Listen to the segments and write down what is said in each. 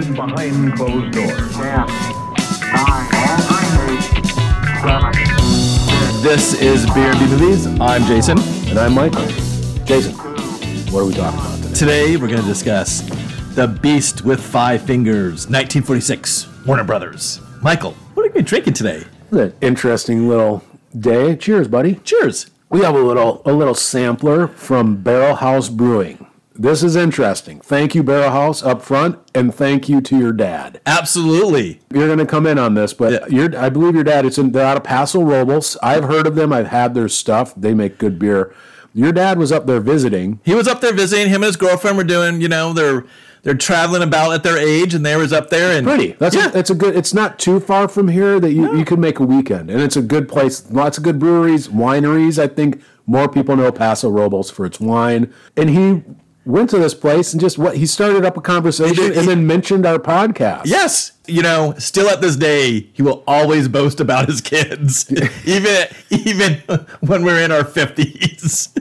conducted behind closed doors. This is Beer and B Movies. I'm Jason. And I'm Michael. Jason, what are we talking about today? Today we're going to discuss The Beast with Five Fingers, 1946, Warner Brothers. Michael, what are you drinking today? An interesting little day. Cheers, buddy. Cheers. We have a little a little sampler from Barrel House Brewing. This is interesting. Thank you, Barrel House, up front, and thank you to your dad. Absolutely. You're going to come in on this, but Yeah. I believe your dad. It's in, they're out of Paso Robles. I've heard of them. I've had their stuff. They make good beer. Your dad was up there visiting. He was up there visiting. Him and his girlfriend were doing, you know, they're they're traveling about at their age, and they was up there and Pretty. That's yeah. a, it's a good. It's not too far from here that you, you could make a weekend, and it's a good place. Lots of good breweries, wineries. I think more people know Paso Robles for its wine, and he went to this place and just what he started up a conversation and then mentioned our podcast. Yes, you know, still at this day, he will always boast about his kids, even even when we're in our fifties.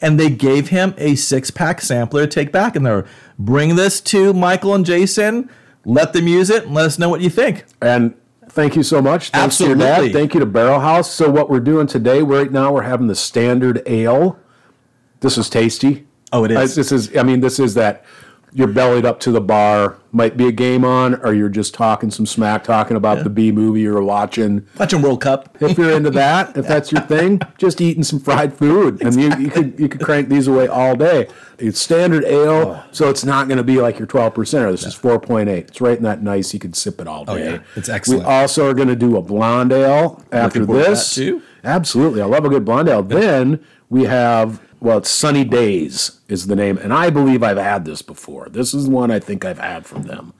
And they gave him a six pack sampler to take back, and they're bring this to Michael and Jason. Let them use it and let us know what you think. And thank you so much. Thanks to your dad. Thank you to Barrel House. So what we're doing today, right now, we're having the standard ale. This is tasty. Oh, it is. Uh, this is. I mean, this is that. You're bellied up to the bar. Might be a game on, or you're just talking some smack, talking about the B movie you're watching. Watching World Cup. If you're into that, if that's your thing, just eating some fried food, and you, you could you could crank these away all day. It's standard ale, so it's not going to be like your 12 percenter. This is 4.8. It's right in that nice. You could sip it all day. Oh, yeah. It's excellent. We also are going to do a blonde ale after this. Absolutely, I love a good blonde ale. Then we have well, it's Sunny Days is the name, and I believe I've had this before. This is one I think I've had from them.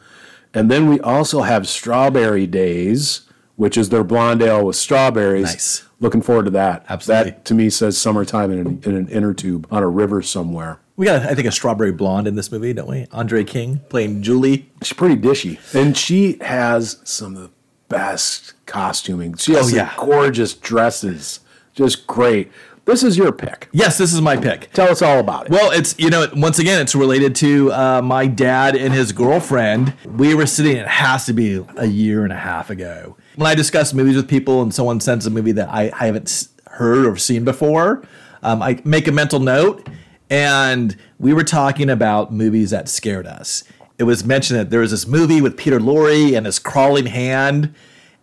And then we also have Strawberry Daze, which is their blonde ale with strawberries. Nice. Looking forward to that. Absolutely. That to me says summertime in an, in an inner tube on a river somewhere. We got, I think, a strawberry blonde in this movie, don't we? Andrea King playing Julie. She's pretty dishy, and she has some of the best costuming. She has Oh, some yeah. gorgeous dresses, just great. This is your pick. Yes, this is my pick. Tell us all about it. Well, it's you know once again it's related to uh, my dad and his girlfriend. We were sitting. It has to be a year and a half ago when I discuss movies with people and someone sends a movie that I, I haven't heard or seen before. Um, I make a mental note, and we were talking about movies that scared us. It was mentioned that there was this movie with Peter Lorre and his crawling hand.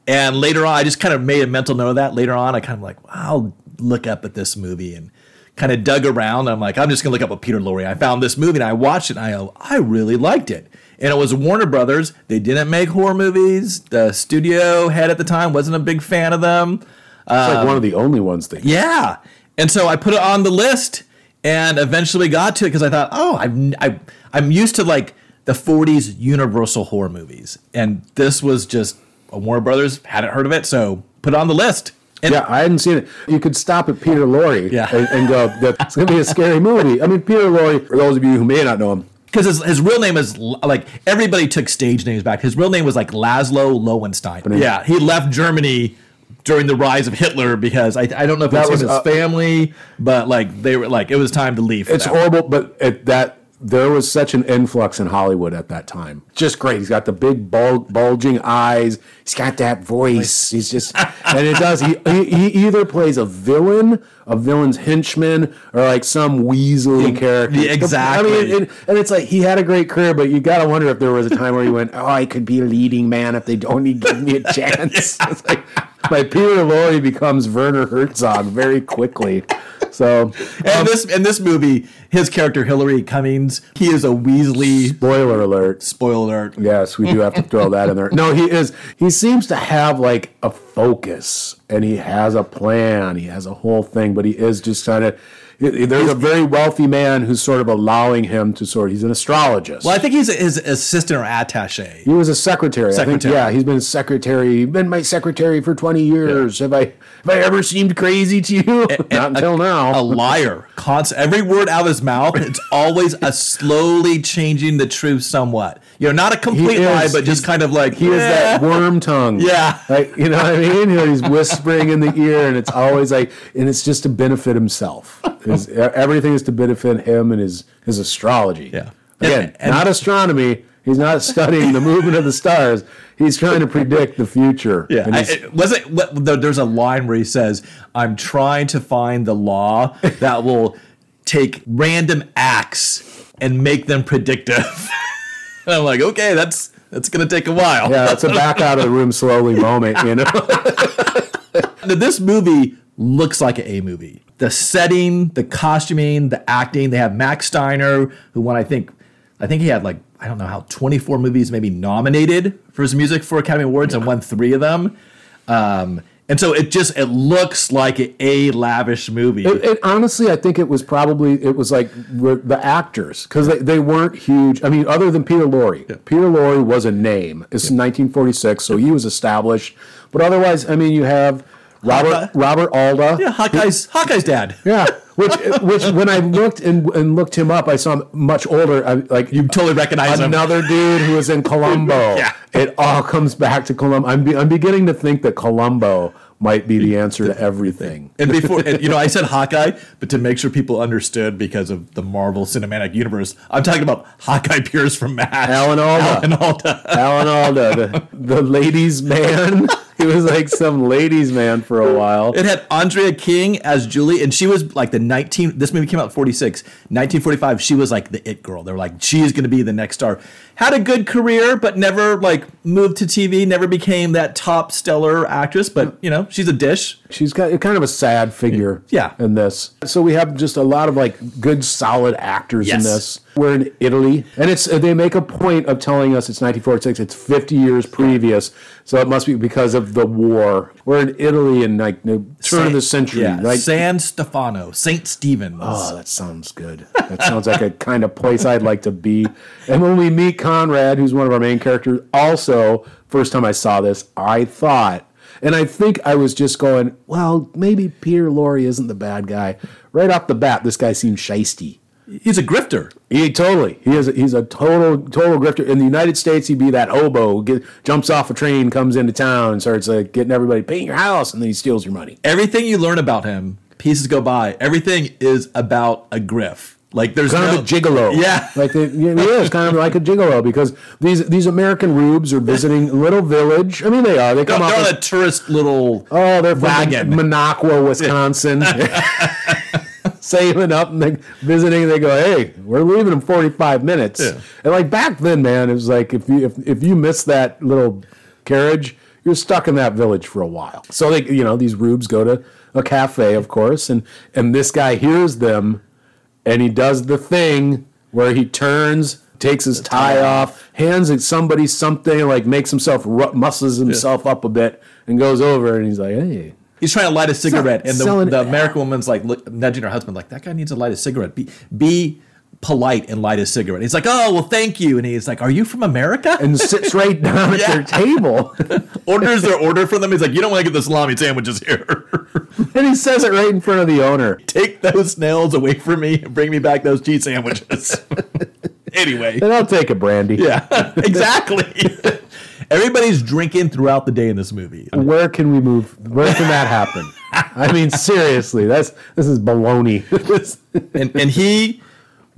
And later on, I just kind of made a mental note of that. Later on, I kind of like, wow, look up at this movie and kind of dug around. I'm like, I'm just gonna look up a Peter Lorre. I found this movie and I watched it and I I really liked it. And it was Warner Brothers. They didn't make horror movies. The studio head at the time wasn't a big fan of them. it's like um, one of the only ones they Yeah. And so I put it on the list and eventually got to it because I thought, oh, I'm I, I'm used to like the 40s Universal horror movies. And this was just a Warner Brothers, hadn't heard of it. So put it on the list. And Yeah, I hadn't seen it. You could stop at Peter Lorre Yeah. and, and go, "That's going to be a scary movie." I mean, Peter Lorre. For those of you who may not know him, because his, his real name is like everybody took stage names back. His real name was like Laszlo Lowenstein. Yeah, he left Germany during the rise of Hitler because I, I don't know if That was his uh, family, but like they were like it was time to leave. It's horrible, but at that there was such an influx in Hollywood at that time. Just great. He's got the big bul- bulging eyes. He's got that voice. He's just, and it does. He, he he either plays a villain, a villain's henchman, or like some weaselly character. yeah, exactly. I mean, and, and it's like he had a great career, but you got to wonder if there was a time where he went, "Oh, I could be a leading man if they only give me a chance." It's like, my Peter Lorre becomes Werner Herzog very quickly. So And um, this in this movie, his character Hillary Cummins, he is a Weasley. spoiler alert. Spoiler alert. Yes, we do have to throw that in there. No, he is. He seems to have like a focus, and he has a plan. He has a whole thing, but he is just kind of. There's a very wealthy man who's sort of allowing him to sort. He's an astrologist. Well, I think he's his assistant or attaché. He was a secretary. I think, Secretary. yeah, he's been secretary. Been my secretary for 20 years. Have I have I ever seemed crazy to you? Not until now. A liar. Constant. every word out of his mouth, it's always a slowly changing the truth somewhat. You know, not a complete is. lie, but just kind of like He is that worm tongue. Yeah. Like, you know what I mean? You know, he's whispering in the ear, and it's always like, and it's just to benefit himself. His, everything is to benefit him and his, his astrology. Yeah. Again, And- and- not astronomy. He's not studying the movement of the stars. He's trying to predict the future. Yeah, I, he's- it There's a line where he says, "I'm trying to find the law that will take random acts and make them predictive." and I'm like, okay, that's that's gonna take a while. yeah, it's a back out of the room slowly moment, you know. Now, This movie looks like an A movie. The setting, the costuming, the acting. They have Max Steiner, who won, I think, I think he had like I don't know how 24 movies maybe nominated for his music for Academy Awards and won three of them. Um, and so it just it looks like a, lavish movie. It, it, honestly, I think it was probably it was like the actors because they, they weren't huge. I mean, other than Peter Lorre, Peter Lorre was a name. It's 1946, so he was established. But otherwise, I mean, you have Robert Hawkeye. Robert Alda. yeah, Hawkeye's Hawkeye's dad. Yeah, which which when I looked and, and looked him up, I saw him much older. I, like You totally recognize him. another dude who was in Columbo. Yeah. it all comes back to Columbo. I'm be, I'm beginning to think that Columbo might be the answer to everything. And before, and, you know, I said Hawkeye, but to make sure people understood because of the Marvel Cinematic Universe, I'm talking about Hawkeye Pierce from MASH. Alan Alda. Alan Alda. Alan Alda, the, the ladies' man. He was like some ladies' man for a while. It had Andrea King as Julie, and she was like the 19. This movie came out in 46. 1945, she was like the it girl. They were like, she's going to be the next star. Had a good career, but never like moved to TV, never became that top stellar actress. But, you know, she's a dish. She's got kind of a sad figure Yeah. in this. So we have just a lot of like good solid actors in this. We're in Italy and it's they make a point of telling us it's 1946, it's 50 years previous. So it must be because of the war. We're in Italy in like the turn of the century. Yeah. Like San Stefano, St. Stephen's. Oh, that sounds good. That sounds like a kind of place I'd like to be. And when we meet Conrad, who's one of our main characters, also, first time I saw this, I thought, and I think I was just going, well, maybe Peter Lorre isn't the bad guy. Right off the bat, this guy seems shisty. He's a grifter. He totally. He is. He's a total, total grifter. In the United States, he'd be that hobo get, jumps off a train, comes into town, and starts like getting everybody paint your house, and then he steals your money. Everything you learn about him, pieces go by. Everything is about a griff. Like there's kind no, of a gigolo. Yeah. like they, he is kind of like a gigolo because these these American rubes are visiting a little village. I mean, they are. They come They're off. on as- a tourist little. oh, they're from wagon. Minocqua, Wisconsin. Saving up and they visiting, they go, "Hey, we're leaving in forty-five minutes." Yeah. And like back then, man, it was like if you if, if you miss that little carriage, you're stuck in that village for a while. So they, you know, these rubes go to a cafe, of course, and and this guy hears them and he does the thing where he turns, takes his tie off, hands it somebody something, like makes himself muscles himself up a bit, and goes over and he's like, "Hey, He's trying to light a cigarette, and the, the American woman's like look, nudging her husband, like that guy needs to light a cigarette. Be be polite and light a cigarette. He's like, oh well, thank you. And he's like, are you from America? and sits right down at their table, Orders their order for them. He's like, you don't want to get the salami sandwiches here. and he says it right in front of the owner. Take those nails away from me and bring me back those cheese sandwiches. anyway, And I'll take a brandy. yeah, exactly. Everybody's drinking throughout the day in this movie. Where can we move? Where can that happen? I mean, seriously, that's this is baloney. and and he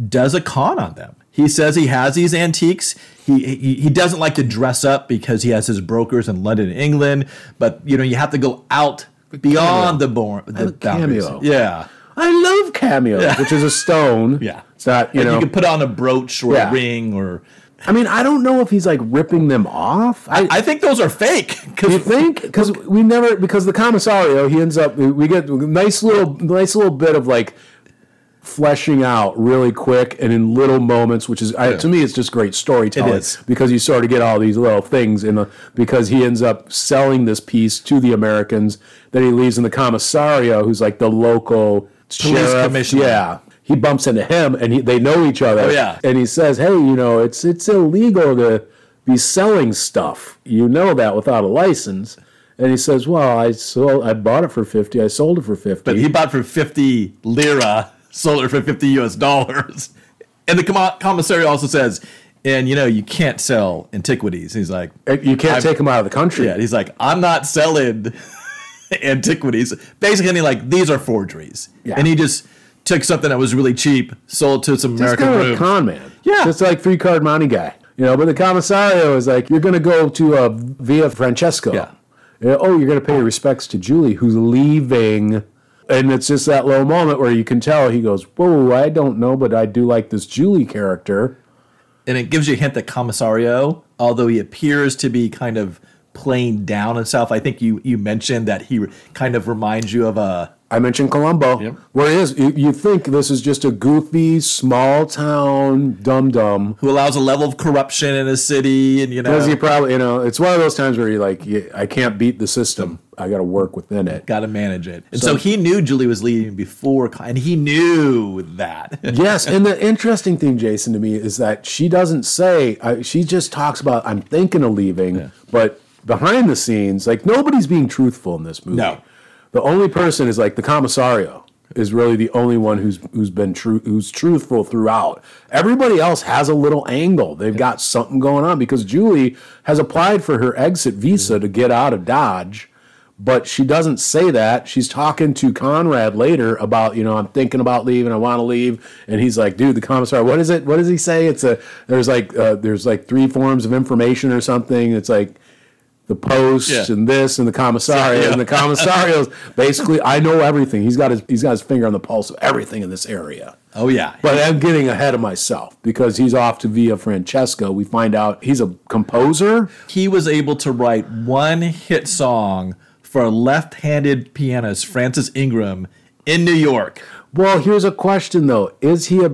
does a con on them. He says he has these antiques. He, he he doesn't like to dress up because he has his brokers in London, England. But you know you have to go out beyond the, bor- the a boundaries. cameo. Yeah, I love cameos, which is a stone. yeah. it's not you And know. you can put on a brooch or Yeah. a ring or. I mean, I don't know if he's like ripping them off. I, I think those are fake. you Because think because we never because the commissario he ends up we get nice little nice little bit of like fleshing out really quick and in little moments which is I, to me it's just great storytelling It is. because you sort of get all these little things in the because he ends up selling this piece to the Americans that he leaves in the commissario who's like the local sheriff commissioner. yeah he bumps into him and he, they know each other Oh, yeah. and he says hey you know it's it's illegal to be selling stuff you know that without a license and he says well i sold i bought it for 50 i sold it for 50 but he bought for fifty lira, sold it for fifty U.S. dollars. And the commissary also says, and you know you can't sell antiquities. He's like, uh, you can't take him out of the country Yeah, he's like, I'm not selling antiquities. Basically, like these are forgeries, Yeah. and he just took something that was really cheap, sold to some American kind of a con man Yeah. just like three card money guy You know, but the commissario is like, you're going to go to uh, Via Francesco. Yeah. You know, oh, you're going to pay your respects to Julie, who's leaving. And it's just that little moment where you can tell he goes, Whoa, I don't know, but I do like this Julie character. and it gives you a hint that Commissario, although he appears to be kind of playing down himself, I think you you mentioned that he kind of reminds you of a I mentioned Columbo, Yep. where he is. You, you think this is just a goofy, small town dum dum. who allows a level of corruption in a city, and you know, Because he probably, you know, it's one of those times where you're like, yeah, I can't beat the system. I got to work within it. got to manage it. And so, So- he knew Julie was leaving before, and he knew that. yes, and the interesting thing, Jason, to me is that she doesn't say. Uh, she just talks about I'm thinking of leaving, but behind the scenes, like nobody's being truthful in this movie. No. The only person is like the commissario is really the only one who's who's been true who's truthful throughout. Everybody else has a little angle. They've got something going on because Julie has applied for her exit visa to get out of Dodge. But she doesn't say that. She's talking to Conrad later about, you know, I'm thinking about leaving. I want to leave, and he's like, "Dude, the commissar. What is it? What does he say? It's a there's like uh, there's like three forms of information or something. It's like the post Yeah. and this and the commissario Yeah. and the commissario's basically I know everything. He's got his he's got his finger on the pulse of everything in this area. oh yeah, But I'm getting ahead of myself because he's off to Via Francesco. We find out he's a composer. he was able to write one hit song for a left-handed pianist, Francis Ingram, in New York. Well, here's a question though: Is he a?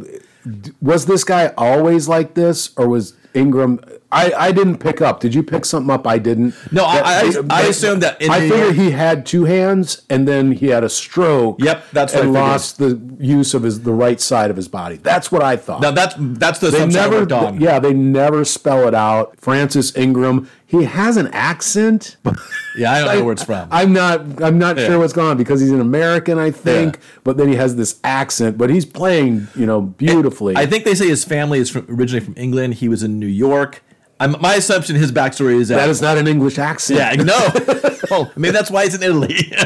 Was this guy always like this, or was Ingram? I, I didn't pick up. Did you pick something up? I didn't. No, I- I- That- I assumed that I figured he had two hands, and then he had a stroke. Yep, that's what I and lost the use of his the right side of his body. That's what I thought. Now that's that's the they I never, on. yeah, they never spell it out. Francis Ingram, he has an accent. Yeah, I don't know where it's from. I'm not. I'm not Yeah. sure what's going on because he's an American, I think. Yeah. But then he has this accent. But he's playing, you know, beautifully. I think they say his family is from, originally from England. He was in New York. I'm, my assumption, his backstory is that. that is not an English accent. yeah, no. oh, maybe that's why he's in Italy.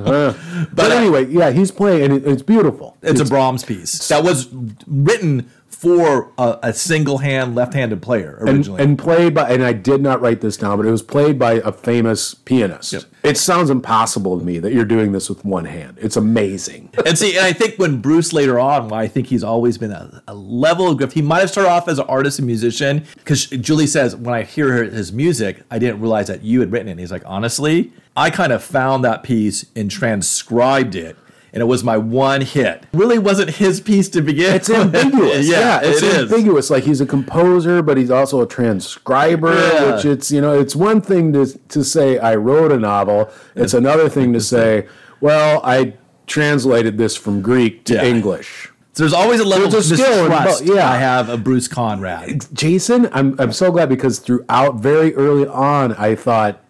But, But, uh, anyway, yeah, he's playing, and it, it's beautiful. it's, a Brahms piece that was written for a, a single hand, left handed player originally. and played by, and I did not write this down, but it was played by a famous pianist. Yep. It sounds impossible to me that you're doing this with one hand. It's amazing. And see, and I think when Bruce later on, why I think he's always been a, a level of gift. He might have started off as an artist and musician because Julie says when I hear his music, I didn't realize that you had written it. And he's like, honestly, I kind of found that piece and transcribed it, and it was my one hit. Really wasn't his piece to begin. It's with. ambiguous. yeah, it's it is. ambiguous. Like he's a composer, but he's also a transcriber. Yeah. Which it's you know it's one thing to to say I wrote a novel. It's another thing to say, well, I translated this from Greek to Yeah. English. So there's always a level of There's a skill in mistrust yeah. I have of Bruce Conrad. Jason, I'm I'm so glad because throughout very early on, I thought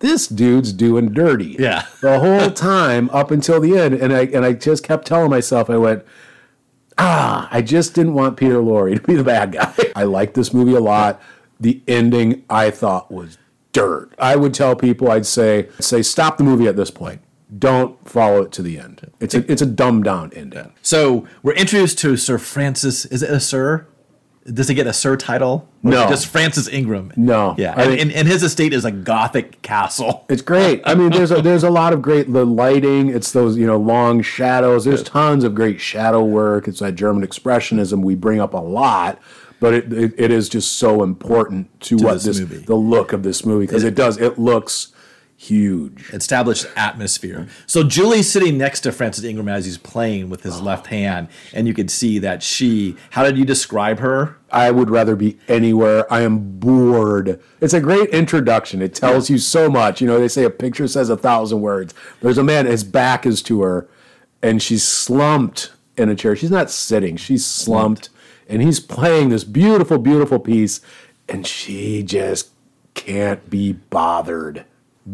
this dude's doing dirty. Yeah. the whole time up until the end, and I and I just kept telling myself, I went. Ah, I just didn't want Peter Lorre to be the bad guy. I like this movie a lot. The ending I thought was dirt. I would tell people, I'd say, say stop the movie at this point. Don't follow it to the end. It's a it's a dumbed down ending. So we're introduced to Sir Francis. Is it a Sir? Does he get a Sir title? Or No. Just Francis Ingram. No. Yeah. I And, think- and, and his estate is a Gothic castle. It's great. I mean, there's a, there's a lot of great the lighting. It's those you know long shadows. There's tons of great shadow work. It's that German expressionism we bring up a lot, but it it, it is just so important to, what this this, movie. the look of this movie because it does it looks huge. Established atmosphere. So Julie's sitting next to Francis Ingram as he's playing with his left hand, and you can see that she. How did you describe her? I would rather be anywhere. I am bored. It's a great introduction. It tells you so much. You know, they say a picture says a thousand words. There's a man, his back is to her, and she's slumped in a chair. She's not sitting, she's slumped, and he's playing this beautiful, beautiful piece, and she just can't be bothered.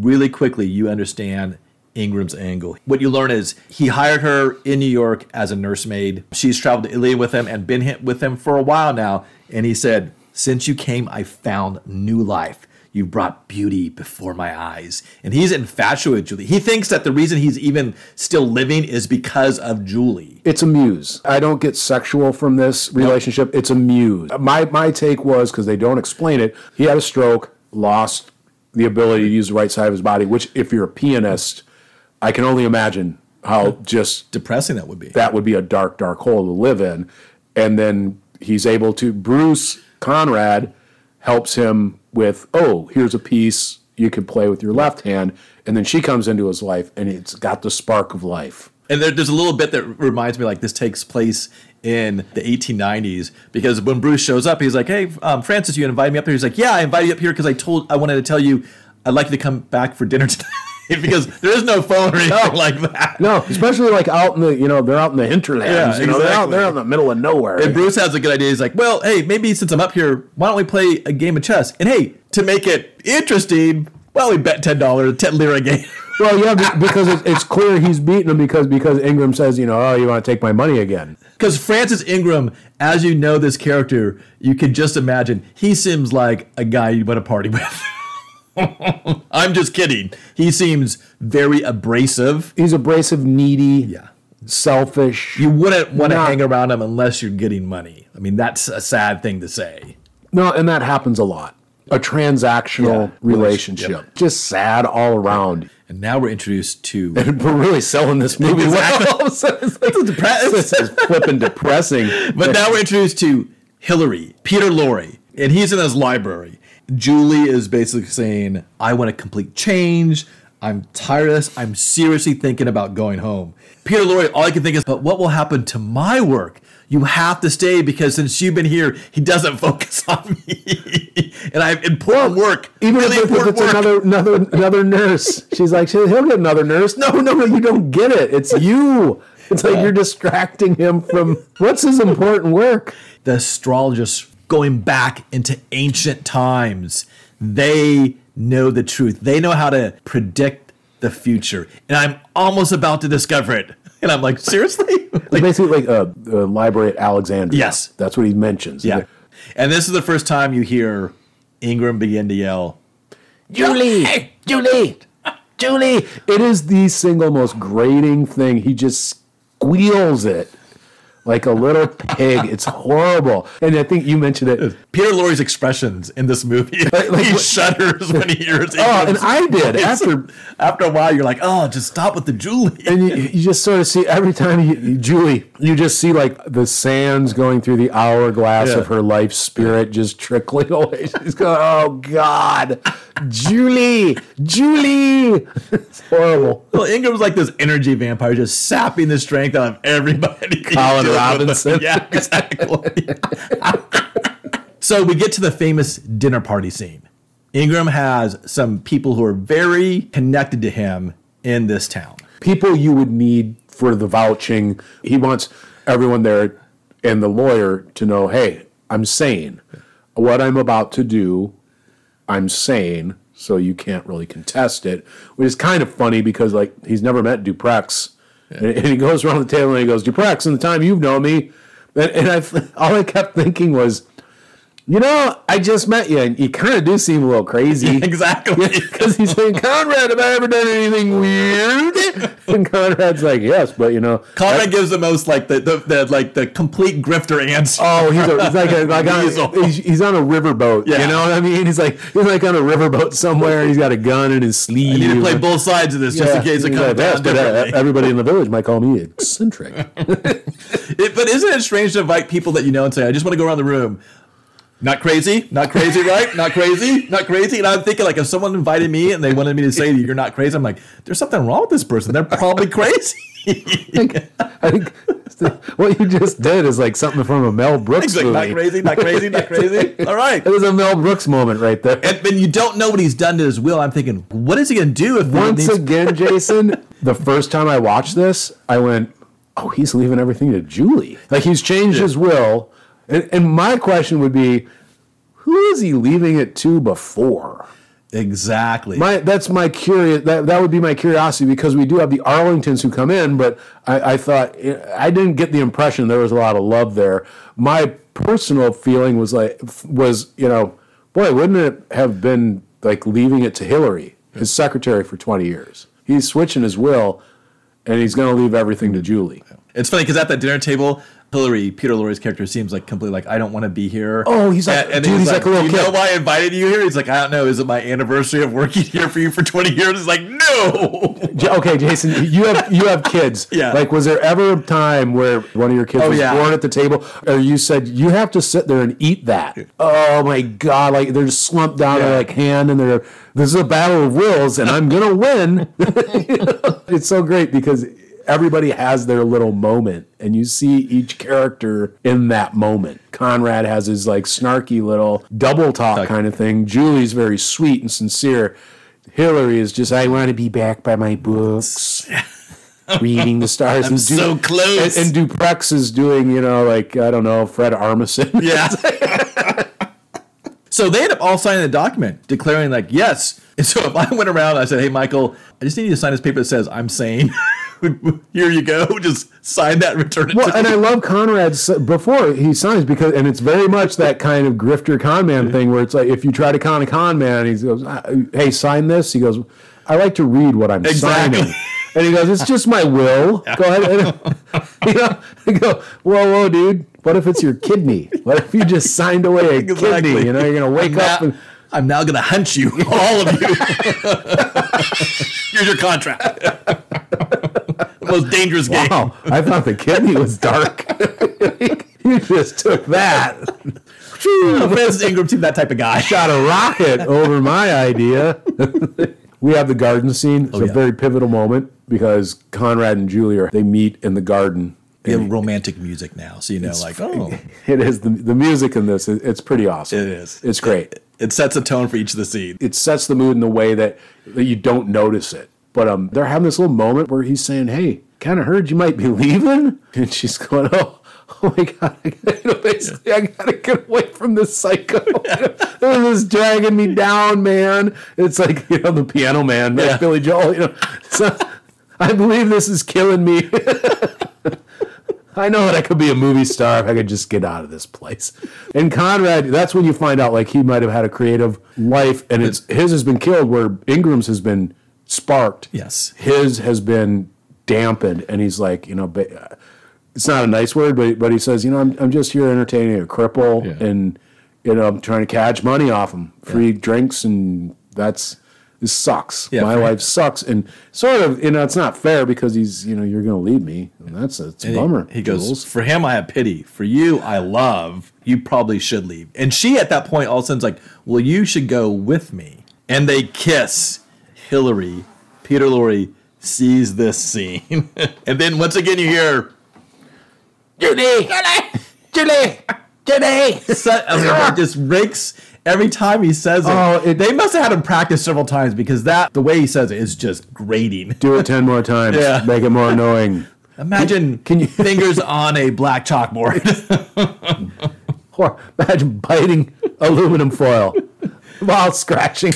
Really quickly you understand Ingram's angle. What you learn is he hired her in New York as a nursemaid. She's traveled to Italy with him and been hit with him for a while now. And he said, Since you came, I found new life. You've brought beauty before my eyes. And he's infatuated with Julie. He thinks that the reason he's even still living is because of Julie. It's a muse. I don't get sexual from this relationship. It's a muse. My my take was because they don't explain it. He had a stroke, lost the ability to use the right side of his body. Which, if you're a pianist, I can only imagine how just Depressing that would be. that would be a dark, dark hole to live in. And then he's able to. Bruce Conrad helps him with, oh, here's a piece you can play with your left hand. And then she comes into his life, and it's got the spark of life. And there, there's a little bit that reminds me like this takes place in the 1890s because when Bruce shows up, he's like, "Hey, um, Francis, you invited me up here." He's like, "Yeah, I invited you up here because I told I wanted to tell you I'd like you to come back for dinner tonight." because there is no phone or anything like that. No, especially like out in the, you know, they're out in the hinterlands. Yeah, you know, they're out there in the middle of nowhere. And Bruce has a good idea. He's like, "Well, hey, maybe since I'm up here, why don't we play a game of chess?" And hey, to make it interesting, well, we bet ten dollars, ten lira a game. well, yeah, because it's, it's clear he's beating him because because Ingram says, you know, oh, you want to take my money again. Because Francis Ingram, as you know this character, you can just imagine he seems like a guy you want to party with. I'm just kidding. He seems very abrasive. He's abrasive, needy, Yeah. selfish. You wouldn't want to hang around him unless you're getting money. I mean, that's a sad thing to say. No, and that happens a lot. A transactional Yeah. relationship. Yep. Just sad all around. And now we're introduced to We're really selling this movie Exactly. well. All of a sudden, it's like this is flipping depressing. But now we're introduced to Hillary, Peter Lorre, and he's in his library. Julie is basically saying, I want a complete change. I'm tired of this. I'm seriously thinking about going home. Peter Lorre, all I can think is, but what will happen to my work? You have to stay because since you've been here, he doesn't focus on me. and I have important work. Even really if, if important it's work. another another another nurse, she's like, "He'll get another nurse." No, no, no, you don't get it. It's you. It's like you're distracting him from what's his important work. the astrologists going back into ancient times. They know the truth. They know how to predict the future. And I'm almost about to discover it. And I'm like, seriously? Like, basically like uh, a, a library at Alexandria. Yes. that's what he mentions. yeah. And this is the first time you hear Ingram begin to yell, Julie, Julie, Julie. It is the single most grating thing. He just squeals it like a little pig. It's horrible. And I think you mentioned it. Peter Lorre's expressions in this movie. like he what- shudders when he hears Oh, and I did after. After a while, you're like, oh, just stop with the Julie. And you, you just sort of see every time you, Julie, you just see like the sands going through the hourglass Yeah. of her life spirit just trickling away. She's going, oh God, Julie, Julie. It's horrible. Well, Ingram's like this energy vampire, just sapping the strength out of everybody. Colin Robinson. Yeah, exactly. so we get to the famous dinner party scene. Ingram has some people who are very connected to him in this town. People you would need for the vouching. He wants everyone there and the lawyer to know, hey, I'm sane. What I'm about to do, I'm sane, so you can't really contest it. Which is kind of funny because like he's never met Duprex. And, and he goes around the table and he goes, Duprex, in the time you've known me. And, and I, all I kept thinking was, you know, I just met you, and you kind of do seem a little crazy. Exactly. Because he's saying, Conrad, have I ever done anything weird? And Conrad's like, yes, but you know. Conrad gives the most like the, the, the like the complete grifter answer. Oh, he's, a, he's like, a, like on, he's, he's on a riverboat. Yeah. You know what I mean? He's like he's like on a riverboat somewhere. and He's got a gun in his sleeve. you need to play both sides of this just in case it comes like, down uh, everybody in the village might call me eccentric. It- but isn't it strange to invite people that you know and say, I just want to go around the room? Not crazy, not crazy, right? Not crazy, not crazy. And I'm thinking, like, if someone invited me and they wanted me to say you're not crazy, I'm like, there's something wrong with this person. They're probably crazy. I think what you just did is like something from a Mel Brooks like, movie. not crazy, not crazy, not crazy. All right. It was a Mel Brooks moment right there. And then you don't know what he's done to his will. I'm thinking, what is he going to do if Once again, Jason, the first time I watched this, I went, "Oh, he's leaving everything to Julie. Like he's changed his will." And, and my question would be, who is he leaving it to before? Exactly. My that's my curious. That that would be my curiosity because we do have the Arlingtons who come in, but I, I thought I didn't get the impression there was a lot of love there. My personal feeling was like was you know, boy, wouldn't it have been like leaving it to Hillary, his secretary for 20 years. He's switching his will and he's going to leave everything to Julie. It's funny because at the dinner table, Hillary, Peter Lorre's character, seems like completely like, I don't want to be here. Oh, he's like- dude, he's like a little you know why I invited you here? He's like, I don't know. Is it my anniversary of working here for you for 20 years? He's like, no. Okay, Jason, you have you have kids. Yeah. Like, was there ever a time where one of your kids Oh, was yeah. born at the table, or you said you have to sit there and eat that? Oh my God! Like they're just slumped down Yeah. their like hand, and they're this is a battle of wills, and I'm gonna win. it's so great because everybody has their little moment, and you see each character in that moment. Conrad has his like snarky little double talk Talk. kind of thing. Julie's very sweet and sincere. Hillary is just, I want to be back by my books, reading the stars. I'm so close. And, and Duprex is doing, you know, like, I don't know, Fred Armisen. Yeah. so they end up all signing the document declaring, like, yes. And so if I went around and I said, hey, Michael, I just need you to sign this paper that says I'm sane. Here you go. Just sign that return it Well, and me. I love Conrad's before he signs because, and it's very much that kind of grifter con man thing where it's like if you try to con a con man, he goes, "Uh, "Hey, sign this." He goes, "I like to read what I'm Exactly. signing," and he goes, "It's just my will." Go ahead. And, you know, I go, "Whoa, whoa, dude! What if it's your kidney? What if you just signed away a Exactly. kidney? You know, you're gonna wake I'm up and." I'm now going to hunt you, all of you. Here's your contract. The most dangerous game. Wow, I thought the kidney was dark. you just took that. No, Ingram seemed that type of guy. shot a rocket over my idea. we have the garden scene. It's oh, a Oh, yeah. very pivotal moment because Conrad and Julie are they meet in the garden. We have romantic music now, so you know, like, oh, It is the, the music in this. it- It's pretty awesome. it is. It's great. It sets a tone for each of the scenes. It sets the mood in a way that, that you don't notice it. But um, they're having this little moment where he's saying, "Hey, kind of heard you might be leaving," and she's going, "Oh." Oh my god! I gotta, you know, basically, I gotta get away from this psycho. this is dragging me down, man. It's like you know the Piano Man, Yeah. Billy Joel. You know, I believe this is killing me. I know that I could be a movie star if I could just get out of this place. And Conrad, that's when you find out like he might have had a creative life, and it's his has been killed where Ingram's has been sparked. Yes. his has been dampened, and he's like, you know, it's not a nice word, but but he says, you know, I'm I'm just here entertaining a cripple, Yeah. and you know, I'm trying to catch money off him, free drinks, and that's. This sucks. Yeah, My for him. life sucks, and sort of, you know, it's not fair because he's, you know, you're going to leave me, and that's a, it's a And he- bummer. He, goes, Jules. For him, I have pity. For you, I love. You probably should leave. And she, at that point, all of a sudden's like, Well, you should go with me. And they kiss. Hillary, Peter Lorre sees this scene. and then once again, you hear, Judy, Judy, Judy. su- I mean, it just rakes every time he says it. Oh, it- they must have had him practice several times because that, the way he says it is just grating. Do it ten more times. Yeah. Make it more annoying. Imagine Can you- fingers on a black chalkboard. Or imagine biting aluminum foil while scratching.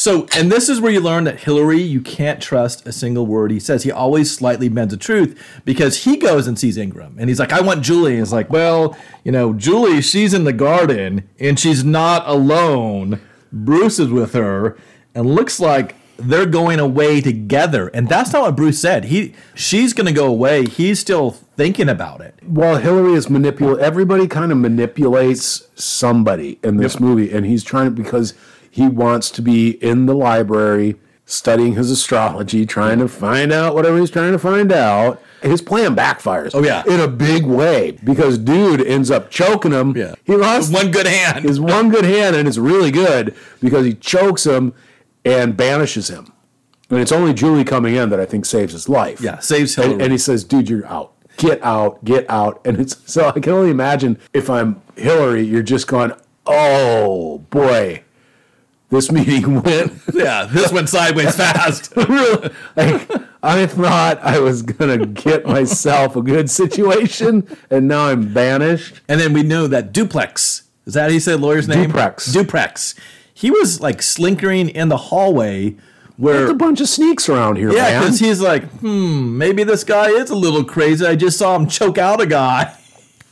So, and this is where you learn that Hillary, you can't trust a single word he says. He always slightly bends the truth because he goes and sees Ingram and he's like, I want Julie. And it's like, well, you know, Julie, she's in the garden and she's not alone. Bruce is with her and looks like they're going away together. And that's not what Bruce said. He, she's going to go away. He's still thinking about it. While Hillary is manipulating, everybody kind of manipulates somebody in this movie, and he's trying to because he wants to be in the library studying his astrology, trying to find out whatever he's trying to find out. His plan backfires. Oh, yeah. in a big way because dude ends up choking him. Yeah. he lost One good hand. his one good hand, and it's really good because he chokes him and banishes him. And it's only Julie coming in that I think saves his life. Yeah, saves Hillary. And, and he says, "Dude, you're out. Get out. Get out." And it's so I can only imagine if I'm Hillary, you're just going, "Oh boy, this meeting went yeah, this went sideways fast. really like I thought I was gonna get myself a good situation, and now I'm banished." And then we know that Duplex, is that how you say lawyer's name? Duprex. Duprex. He was like slinkering in the hallway where. There's a bunch of sneaks around here, Yeah, because he's like, hmm, maybe this guy is a little crazy. I just saw him choke out a guy.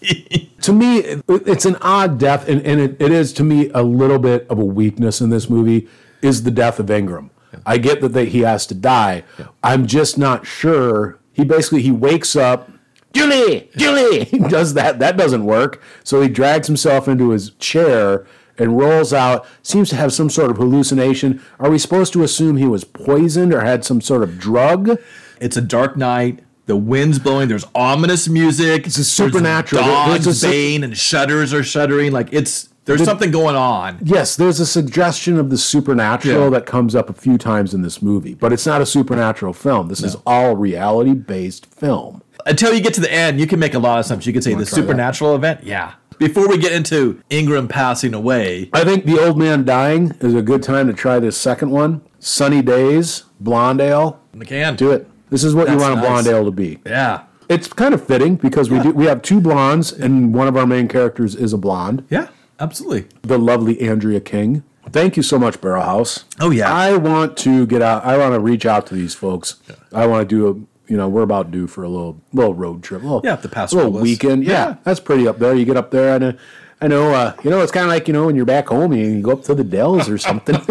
To me, it's an odd death, and, and it, it is to me a little bit of a weakness in this movie. Is the death of Ingram? I get that they, he has to die. I'm just not sure. He basically he wakes up. Julie, Julie, he does that. That doesn't work. So he drags himself into his chair and rolls out. Seems to have some sort of hallucination. Are we supposed to assume he was poisoned or had some sort of drug? It's a dark night. The wind's blowing. There's ominous music. It's a supernatural. There's There's dogs a su- baying and shutters are shuddering. Like it's there's something going on. Yes, there's a suggestion of the supernatural Yeah. that comes up a few times in this movie, but it's not a supernatural film. This is all reality based film. Until you get to the end, you can make a lot of assumptions. You could say the try that? supernatural event. Yeah. Before we get into Ingram passing away, I think The Old Man Dying is a good time to try this second one. Sunny Days, Blonde Ale. McCann. Do it. This is what you That's want a nice. blonde ale to be. Yeah. It's kind of fitting because we do we have two blondes and one of our main characters is a blonde. Yeah. Absolutely. the lovely Andrea King. Thank you so much, Barrel House. Oh, yeah. I want to get out. I want to reach out to these folks. I want to do a. You know, we're about due for a little little road trip. Little, Yeah, the Paso a little weekend. Yeah, Yeah. that's pretty up there. You get up there and. Uh, I know, uh, you know, it's kind of like you know when you're back home and you go up to the Dells or something.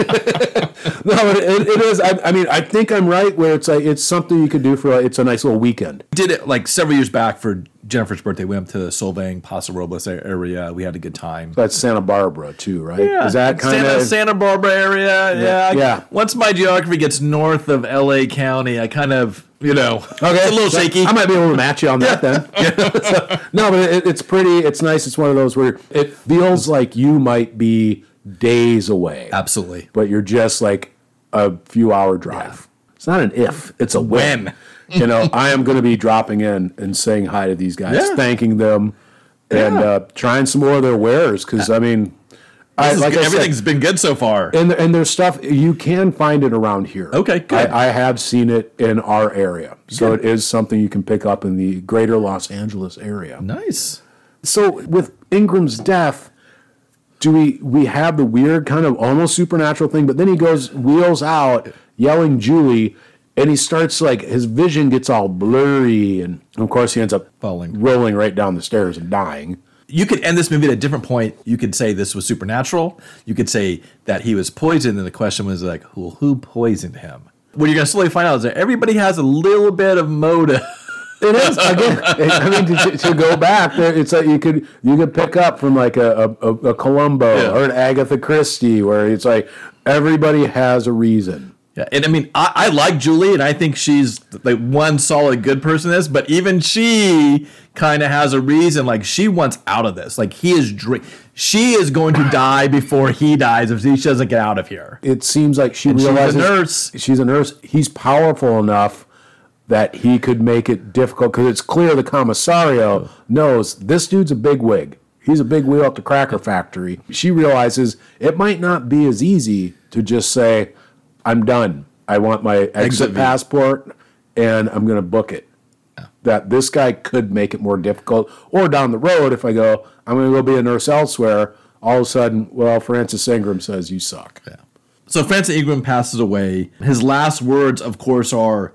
no, it, it is. I, I mean, I think I'm right where it's like it's something you could do for. A, it's a nice little weekend. Did it like several years back for Jennifer's birthday. We went to the Solvang, Paso Robles area. We had a good time. That's Santa Barbara too, right? Yeah. Is that kind Santa, of Santa Barbara area? Yeah. I- Yeah. Once my geography gets north of LA County, I kind of, you know, Okay, it's a little so shaky. I might be able to match you on that then. So, no, but it, it's pretty. It's nice. It's one of those where it feels like you might be days away, Absolutely. but you're just like a few hour drive. It's not an if. It's a when. When. you know, I am going to be dropping in and saying hi to these guys, Yeah. thanking them, and Yeah. uh, trying some more of their wares because I mean, I, like good. I said, Everything's been good so far. and and there's stuff you can find it around here. Okay, good. I, I have seen it in our area, so it is something you can pick up in the greater Los Angeles area. nice. So with Ingram's death, do we we have the weird kind of almost supernatural thing? But then he goes wheels out yelling Julie, and he starts like his vision gets all blurry, and of course he ends up Falling. rolling right down the stairs and dying. You could end this movie at a different point. You could say this was supernatural. You could say that he was poisoned, and the question was like, who, who poisoned him? What you're going to slowly find out is that everybody has a little bit of motive. It is again. I mean, to, to go back, there, it's like you could you could pick up from like a a, a Columbo Yeah. or an Agatha Christie, where it's like everybody has a reason. Yeah, and I mean, I, I like Julie, and I think she's like one solid good person. in This, but even she kind of has a reason. Like she wants out of this. Like he is, dr- she is going to die before he dies if she doesn't get out of here. It seems like she she's a realizes nurse. She's a nurse. He's powerful enough that he could make it difficult because it's clear the commissario knows this dude's a big wig. He's a big wheel at the cracker factory. She realizes it might not be as easy to just say, "I'm done. I want my exit, Exit passport, and I'm going to book it." That this guy could make it more difficult, or down the road, if I go, I'm going to go be a nurse elsewhere. All of a sudden, well, Francis Ingram says you suck. Yeah. So Francis Ingram passes away. His last words, of course, are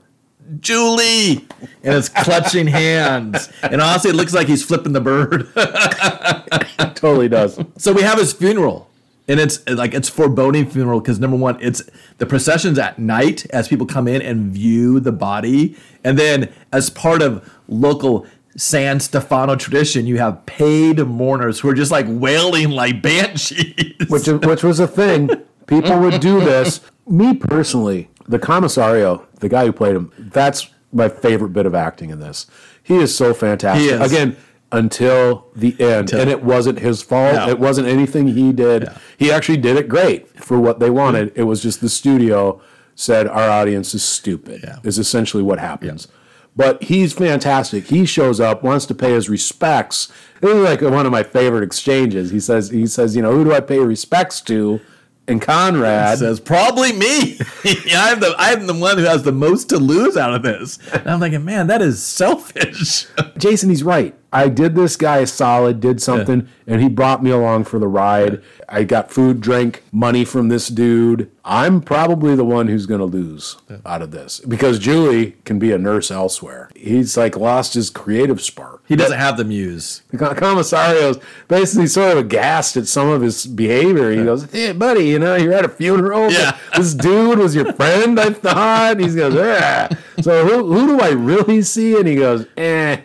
Julie, and it's clutching hands. And honestly, it looks like he's flipping the bird. Totally does. So we have his funeral, and it's like it's foreboding funeral because number one, it's the processions at night as people come in and view the body, and then as part of local San Stefano tradition, you have paid mourners who are just like wailing like banshees. which which was a thing. People would do this. Me personally, the commissario, the guy who played him, that's my favorite bit of acting in this. He is so fantastic. Is. Again, until the end, and it wasn't his fault. No. It wasn't anything he did. He actually did it great for what they wanted. It was just the studio said our audience is stupid. Yeah. Is essentially what happens. But he's fantastic. He shows up, wants to pay his respects. This is like one of my favorite exchanges. He says, he says, you know, who do I pay respects to? And Conrad says probably me. I'm the I'm the one who has the most to lose out of this. And I'm thinking, man, that is selfish. Jason, he's right. I did this guy a solid, did something, and he brought me along for the ride. I got food, drink, money from this dude. I'm probably the one who's going to lose out of this because Julie can be a nurse elsewhere. He's like lost his creative spark. He doesn't have the muse. The com- commissario's basically sort of aghast at some of his behavior. He goes, "Hey, buddy, you know, you're at a funeral. Yeah. this dude was your friend. I thought." He goes, "Yeah." So who who do I really see? And he goes, "Eh."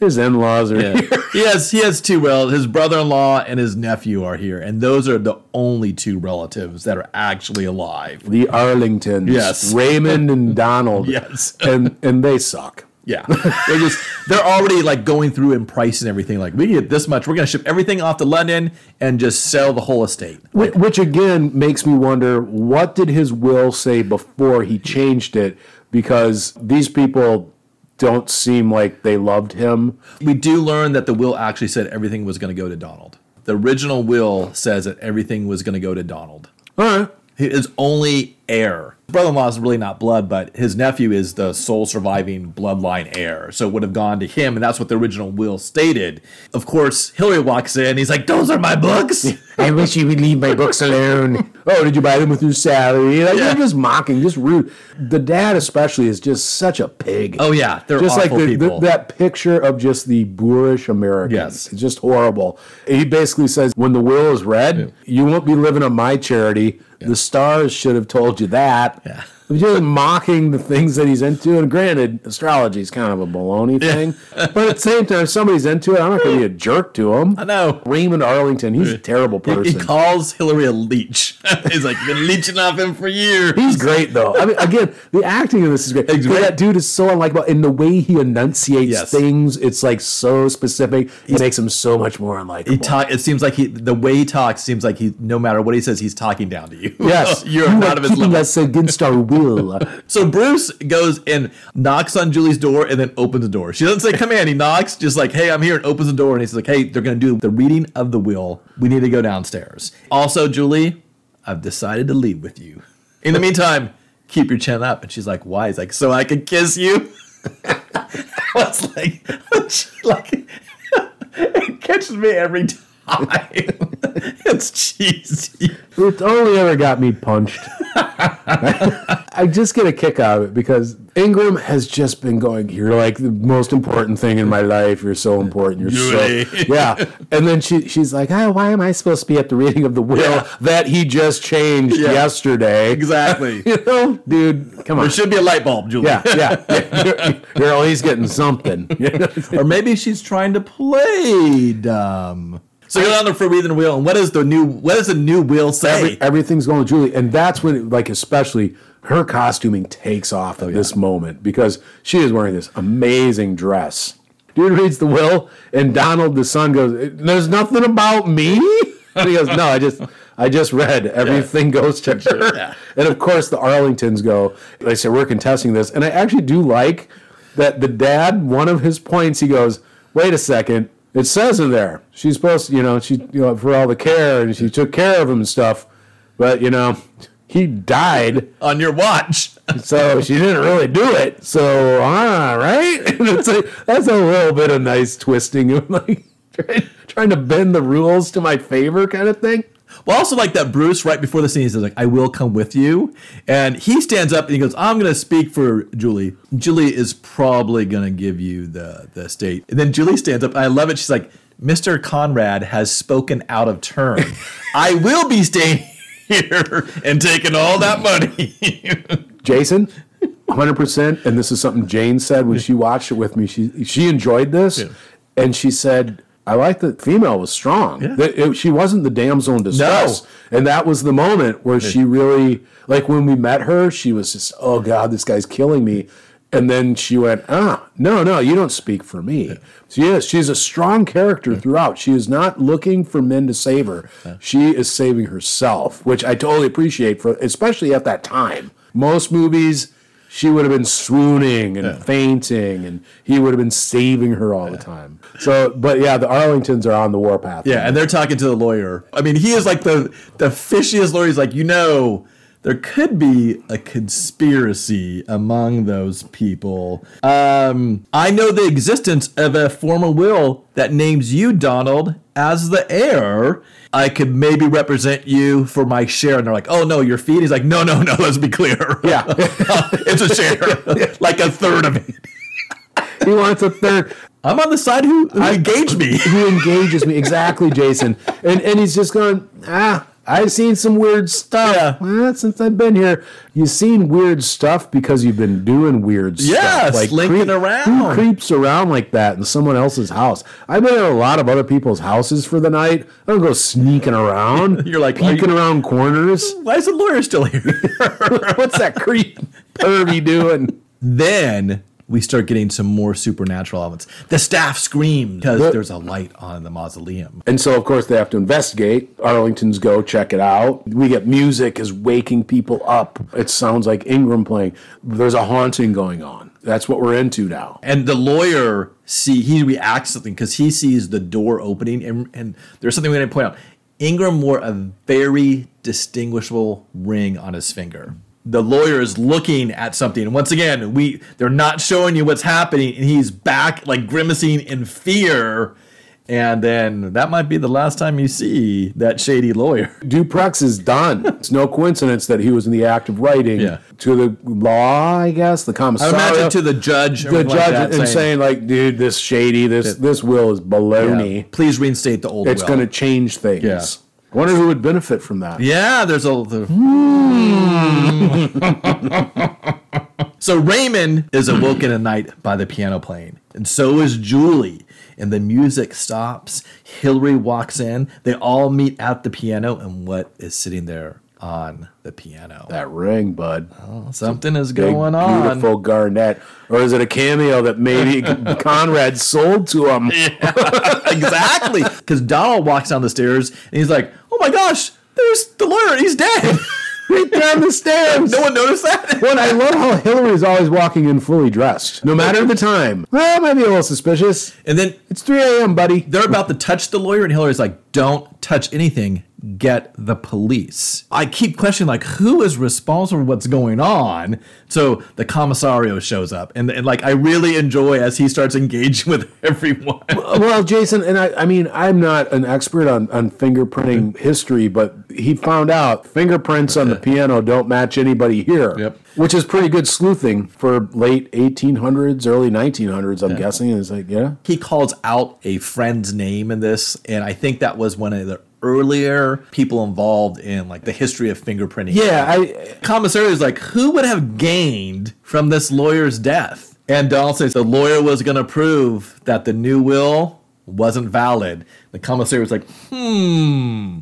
His in-laws are Yeah. here. he has he has two well his brother-in-law and his nephew are here and those are the only two relatives that are actually alive The Arlingtons, Yes. Raymond and Donald, Yes. and and they suck. yeah they're just they're already like going through and pricing everything like we get this much we're going to ship everything off to london and just sell the whole estate Which, which again makes me wonder what did his will say before he changed it? Because these people don't seem like they loved him. we do learn that the will actually said everything was going to go to donald the original will says that everything was going to go to donald All right. his only heir. Brother-in-law is really not blood, but his nephew is the sole surviving bloodline heir. So it would have gone to him, and that's what the original will stated. Of course, Hillary walks in. He's like, "Those are my books." I wish you would leave my books alone. oh, did you buy them with your salary? Like, Yeah. They're just mocking, just rude. The dad, especially, is just such a pig. oh yeah, they're just like awful the, the- people. that picture of just the boorish Americans. Yes. It's just horrible. He basically says, when the will is read, you won't be living on my charity. The stars should have told you that. Yeah. Just mocking the things that he's into. And granted, astrology is kind of a baloney thing. but at the same time, if somebody's into it, I'm not going to be a jerk to him. I know. Raymond Arlington, he's a terrible He, he calls Hillary a leech. He's like, "Been leeching off him for years." He's great though. I mean, again, the acting in this is great. Great. That dude is so unlikable, and the way he enunciates Yes. things, it's like so specific. It makes him so much more unlikable. He talk. It seems like he, the way he talks, seems like he, no matter what he says, he's talking down to you. yes, you're you not of his level. us against our So Bruce goes and knocks on Julie's door and then opens the door. She doesn't say come in. He knocks, just like, hey, I'm here, and opens the door. And he's like, hey, they're going to do the reading of the will. We need to go downstairs. Also, Julie, I've decided to leave with you. In the meantime, keep your chin up. And she's like, why? He's like, so I can kiss you. I was like, like it catches me every time. it's cheesy. It only ever got me punched. I just get a kick out of it because Ingram has just been going, You're like the most important thing in my life. You're so important. You're Really? so Yeah. And then she she's like, Oh, why am I supposed to be at the reading of the will Yeah. that he just changed Yeah. yesterday? Exactly. You know, dude, come on. There should be a light bulb, Julie. Yeah, yeah. yeah. You're, you're always getting something. or maybe she's trying to play dumb. So go down the forbidden wheel, and what is the new? What does the new wheel say? Every, everything's going to Julie, and that's when, like, especially her costuming takes off at oh, this moment because she is wearing this amazing dress. Dude reads the will, and Donald, the son, goes, "There's nothing about me." And he goes, "No, I just, I just read. Everything goes to her." Yeah. And of course, the Arlingtons go. They say we're contesting this, and I actually do like that. The dad, one of his points, he goes, "Wait a second. It says in there she's supposed to, you know, she, you know, for all the care and she took care of him and stuff, but you know, he died, on your watch. so she didn't really do it. So, all right, right? it's like, that's a little bit of nice twisting, like trying, trying to bend the rules to my favor, kind of thing. Well, also like that Bruce right before the scene he says like, "I will come with you," and he stands up and he goes, "I'm going to speak for Julie. Julie is probably going to give you the the state." And then Julie stands up. And I love it. She's like, "Mr. Conrad has spoken out of turn. I will be staying." Here and taking all that money. Jason, 100%. And this is something Jane said when she watched it with me. She she enjoyed this, Yeah. and she said, "I like that female was strong. Yeah. That it- she wasn't the damsel in distress." And that was the moment where she really, like when we met her, she was just, "Oh God, this guy's killing me." And then she went, "Ah, no, no, you don't speak for me." She is. She's a strong character throughout. She is not looking for men to save her. She is saving herself, which I totally appreciate for, especially at that time. Most movies, she would have been swooning and fainting, and he would have been saving her all the time. So, but yeah, the Arlingtons are on the warpath. Yeah, and they're talking to the lawyer. I mean, he is like the the fishiest lawyer. He's like, you know, there could be a conspiracy among those people. Um, I know the existence of a formal will that names you, Donald, as the heir. I could maybe represent you for my share. And they're like, oh no, your feet? He's like, no, no, no. Let's be clear. Yeah. it's a share, like a third of it. he wants a third. I'm on the side who, who engaged me. Who engages me exactly, Jason? And and he's just going, ah. I've seen some weird stuff Yeah. Since I've been here. You've seen weird stuff because you've been doing weird Yeah, stuff. slinking around. Who creeps around like that in someone else's house? I've been in a lot of other people's houses for the night. I don't go sneaking around. You're like, peeking you- around corners. Why is the lawyer still here? What's that creep pervy doing? then we start getting some more supernatural elements. The staff screams because there's a light on the mausoleum. And so, of course, they have to investigate. Arlington's go check it out. We get music is waking people up. It sounds like Ingram playing. There's a haunting going on. That's what we're into now. And the lawyer see he reacts something because he sees the door opening, and, and there's something we didn't point out. Ingram wore a very distinguishable ring on his finger. The lawyer is looking at something, and once again, we they're not showing you what's happening, and he's back like grimacing in fear. And then that might be the last time you see that shady lawyer. Duprex is done. It's no coincidence that he was in the act of writing Yeah. to the law, I guess, the I imagine to the judge, the judge like and saying, like, dude, this shady, this this will is baloney. yeah, please reinstate the old It's going to change things. Yeah. Wonder who would benefit from that. Yeah, there's a. The, hmm. so Raymond is awoken at night by the piano playing, and so is Julie. And the music stops. Hillary walks in. They all meet at the piano, and what is sitting there on the piano? That ring, bud. Oh, something is Big, going on. Beautiful garnet. Or is it a cameo that maybe Conrad sold to him? exactly. Because Donald walks down the stairs, and he's like, "Oh my gosh, there's the lawyer. He's dead." right down the stairs. no one noticed that. But I love how Hillary is always walking in fully dressed, no matter the time. Well, might be a little suspicious. And then It's 3 a.m., buddy. they're about to touch the lawyer, and Hillary's like, "Don't touch anything. Get the police." I keep questioning, like, who is responsible for what's going on? So the commissario shows up, and, and like, I really enjoy as he starts engaging with everyone. Well, Jason, and I, I mean, I'm not an expert on, on fingerprinting history, but he found out fingerprints on the piano don't match anybody here. Yep. Which is pretty good sleuthing for late 1800s, early 1900s, I'm guessing. And it's like, yeah. he calls out a friend's name in this, and I think that was one of the earlier people involved in like the history of fingerprinting. Yeah, I, commissary is like, who would have gained from this lawyer's death? And Donald says the lawyer was going to prove that the new will wasn't valid. The commissary was like, hmm,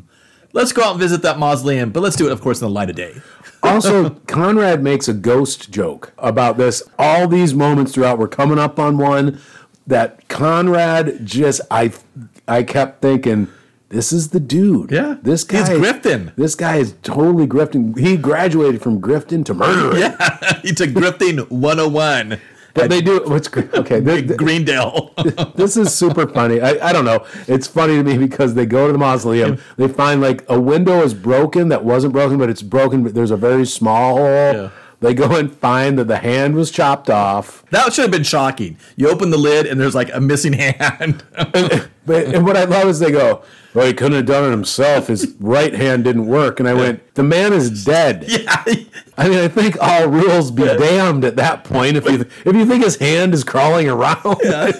let's go out and visit that mausoleum, but let's do it, of course, in the light of day. Also, Conrad makes a ghost joke about this. All these moments throughout, we're coming up on one that Conrad just I I kept thinking, this is the dude. Yeah. this guy He's grifting. This guy is totally grifting. He graduated from grifting to murder. Yeah, he took grifting 101 but they do. What's okay? th- th- Greendale. this is super funny. I, I don't know. It's funny to me because they go to the mausoleum. They find like a window is broken that wasn't broken, but it's broken. But there's a very small hole. Yeah. They go and find that the hand was chopped off. that should have been shocking. You open the lid and there's like a missing hand. But and what I love is they go, "Well, he couldn't have done it himself. His right hand didn't work." And I went, "The man is dead." yeah. I mean, I think all rules be damned at that point. If you if you think his hand is crawling around, Yeah.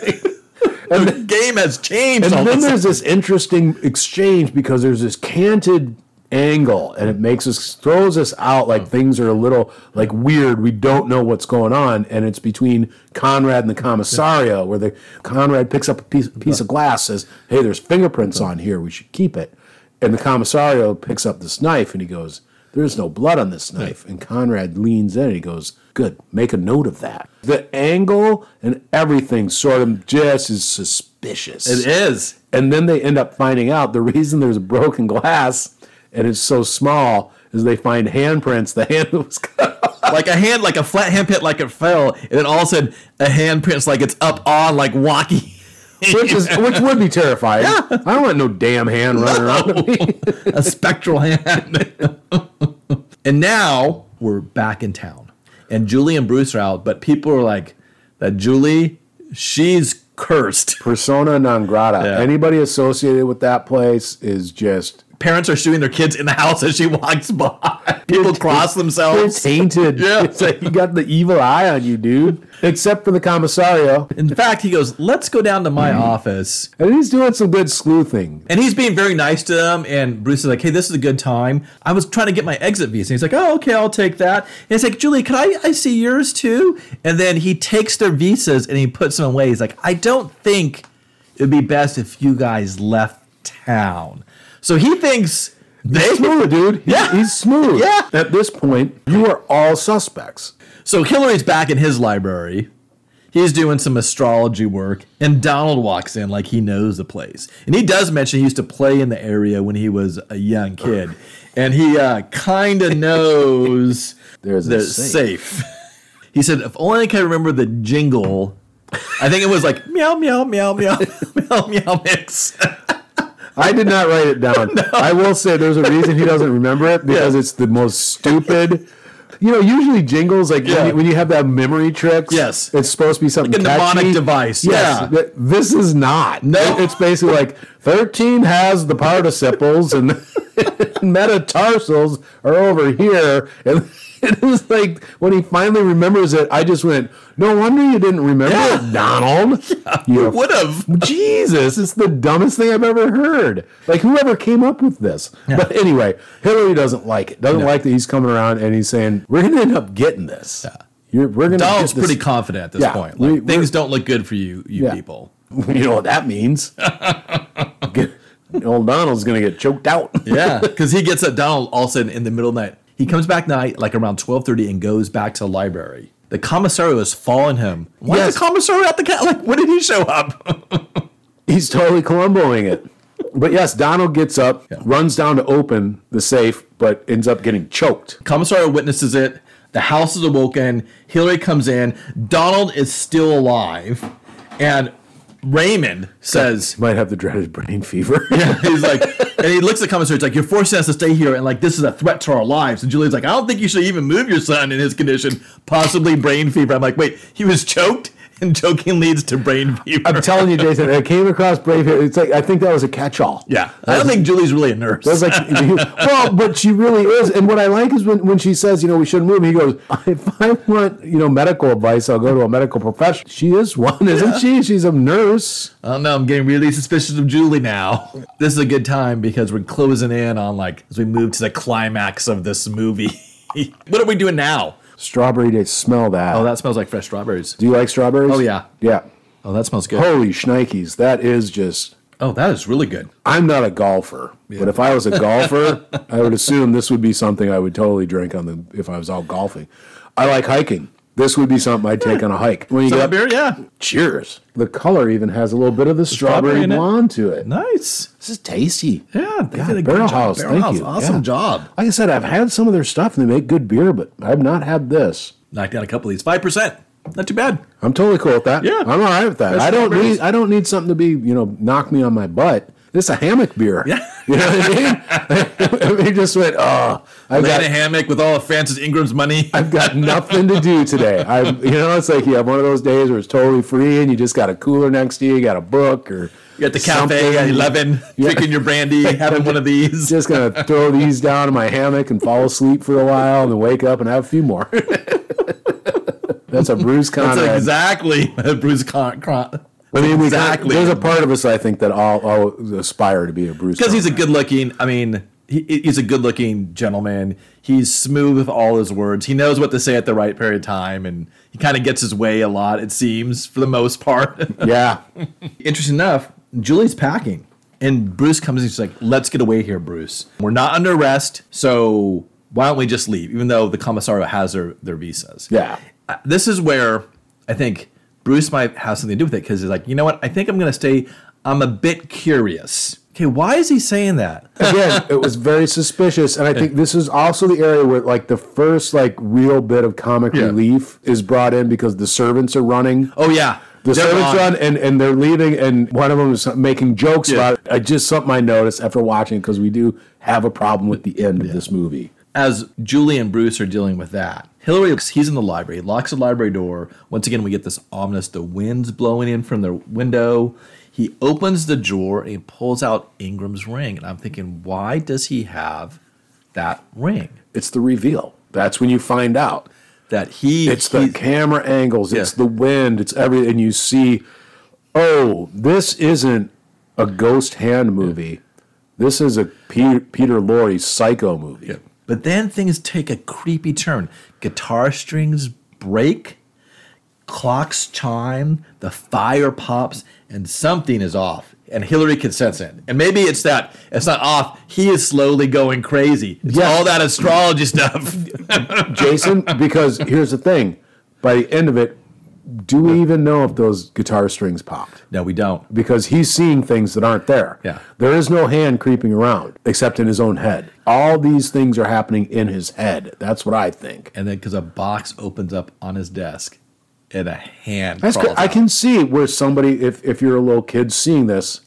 And The game has changed. And then there's this interesting exchange because there's this canted angle and it makes us throws us out like hmm. things are a little like weird. We don't know what's going on and it's between conrad and the commissario where the conrad picks up a piece, piece of glass says hey there's fingerprints on here. We should keep it. And the commissario picks up this knife and he goes there's no blood on this knife. And conrad leans in and he goes good make a note of that. The angle and everything sort of just is suspicious. It is. and then they end up finding out the reason there's broken glass and it's so small is they find handprints. The hand was cut off. Like a hand, like a flat hand print, like it fell, and then all of a sudden a hand print's like it's up on, like walking. Which is which would be terrifying. I don't want no damn hand running around me. a spectral hand. and now we're back in town, and Julie and Bruce are out, but people are like, that Julie, she's cursed. Persona non grata. Yeah. Anybody associated with that place is just parents are shooting their kids in the house as she walks by. People cross They're themselves. tainted. Yeah. It's like you got the evil eye on you, dude. Except for the commissario. In fact, he goes, "Let's go down to my Mm-hmm. office." And he's doing some good sleuthing. And he's being very nice to them. And Bruce is like, hey, this is a good time. I was trying to get my exit visa. And he's like, oh, okay, I'll take that. And he's like, Julie, can I, I see yours too? And then he takes their visas and he puts them away. He's like, I don't think it would be best if you guys left town. So he thinks they. He's smooth, dude. He's, Yeah. he's smooth. Yeah. At this point, you are all suspects. So Hillary's back in his library. He's doing some astrology work, and Donald walks in like he knows the place. And he does mention he used to play in the area when he was a young kid, and he uh, kind of knows There's a the safe. safe. He said, "If only I could remember the jingle." I think it was like meow meow meow meow meow meow mix. I did not write it down. I will say there's a reason he doesn't remember it because Yeah. it's the most stupid. You know, usually jingles like Yeah. when, you, when you have that memory tricks. Yes. it's supposed to be something Like a mnemonic device, Yes, yeah. this is not. No. It's basically like thirteen has the participles and metatarsals are over here, and it was like when he finally remembers it. I just went, "No wonder you didn't remember Yeah. it, Donald." You Would have. Jesus, it's the dumbest thing I've ever heard. Like whoever came up with this. But anyway, Hillary doesn't like it. Doesn't No. like that he's coming around and he's saying, "We're going to end up getting this." You're, we're to Donald's pretty confident at this Yeah, point. Like, things we're- don't look good for you, you Yeah. people. You know what that means? Get- Old Donald's going to get choked out. Yeah, because he gets at Donald all of a sudden in the middle of the night. He comes back night like around twelve thirty and goes back to the library. The commissario is following him. Why Yes. is the commissario at the cat? Like, when did he show up? He's totally Columboing it. But yes, Donald gets up, runs down to open the safe, but ends up getting choked. commissario witnesses it. The house is awoken. Hillary comes in. Donald is still alive, and Raymond says, Might have the dreaded brain fever. yeah, he's like, and he looks at the commissary. It's like you're forcing us to stay here, and like this is a threat to our lives. And Julia's like, I don't think you should even move your son in his condition, possibly brain fever. I'm like, wait, he was choked, and joking leads to brain fever. I'm telling you, Jason, I came across brain fever. It's like I think that was a catch-all. yeah, I don't think Julie's really a nurse. That's like, well, but she really is. And what I like is when, when she says, you know, we shouldn't move. He goes, if I want, you know, medical advice, I'll go to a medical professional. She is one, isn't she? She's a nurse. I don't know. I'm getting really suspicious of Julie now. This is a good time because we're closing in on like as we move to the climax of this movie. what are we doing now? Strawberry Daze. Smell that. Oh, that smells like fresh strawberries. Do you like strawberries? Oh, yeah. Yeah. Oh, that smells good. Holy shnikes. That is just. Oh, that is really good. I'm not a golfer, but if I was a golfer, I would assume this would be something I would totally drink on the if I was out golfing. I like hiking. This would be something I'd take on a hike. When you get that beer, yeah, Cheers. The color even has a little bit of the strawberry, in it? blonde to it. nice. This is tasty. Yeah, they did a Barrel good job. House, Barrel thank House, you. awesome Yeah. job. Like I said, I've had some of their stuff and they make good beer, but I've not had this. Knocked out a couple of these, five percent. Not too bad. I'm totally cool with that. Yeah. I'm all right with that. I don't strawberries. need I don't need something to be, you know, knock me on my butt. This is a hammock beer. Yeah. You know what I mean? we just went, oh, I've Lay in a hammock with all of Francis Ingram's money. I've got nothing to do today. I, you know, it's like you have one of those days where it's totally free and you just got a cooler next to you, you got a book or You're at the cafe something. at eleven, Yeah. drinking your brandy, having one of these. Just gonna throw these down in my hammock and fall asleep for a while, and then wake up and have a few more. That's a Bruce That's Conrad. exactly Bruce Con. Con- I mean, exactly. There's a part of us I think that all, all aspire to be a Bruce because he's a good looking. I mean, he, he's a good looking gentleman. He's smooth with all his words. He knows what to say at the right period of time, and he kind of gets his way a lot. It seems for the most part. yeah. Interesting enough, Julie's packing, and Bruce comes and he's like, "Let's get away here, Bruce. We're not under arrest, so why don't we just leave?" Even though the commissario has their their visas. Yeah. Uh, This is where I think Bruce might have something to do with it because he's like, you know what? I think I'm going to stay. I'm a bit curious. Okay, why is he saying that? Again, it was very suspicious, and I think this is also the area where like the first like real bit of comic Yeah. relief is brought in because the servants are running. Oh yeah, The They're servants on. run and, and they're leaving, and one of them is making jokes Yeah. about it. I just something I noticed after watching because we do have a problem with the end of this movie. As Julie and Bruce are dealing with that, Hillary, he's in the library, locks the library door. Once again, we get this ominous, the wind's blowing in from the window. He opens the drawer and he pulls out Ingram's ring. And I'm thinking, why does he have that ring? It's the reveal. That's when you find out. That he It's the camera angles. It's the wind. It's everything. And you see, oh, this isn't a ghost hand movie. This is a Peter, Peter Lorre psycho movie. But then things take a creepy turn. Guitar strings break, clocks chime, the fire pops, and something is off. And Hillary can sense it. And maybe it's that it's not off. He is slowly going crazy. It's Yeah. all that astrology stuff. Jason, because here's the thing. By the end of it, do we even know if those guitar strings popped? no, we don't. Because he's seeing things that aren't there. Yeah. There is no hand creeping around except in his own head. All these things are happening in his head. That's what I think. And then because a box opens up on his desk and a hand That's crawls good. I can see where somebody, if, if you're a little kid seeing this,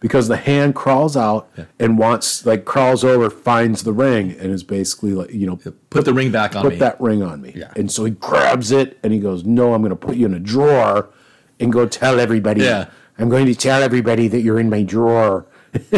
because the hand crawls out and wants, like, crawls over, finds the ring, and is basically like, you know, put the ring back on put me. that ring on me. Yeah. And so he grabs it and he goes, No, I'm going to put you in a drawer and go tell everybody. Yeah. I'm going to tell everybody that you're in my drawer.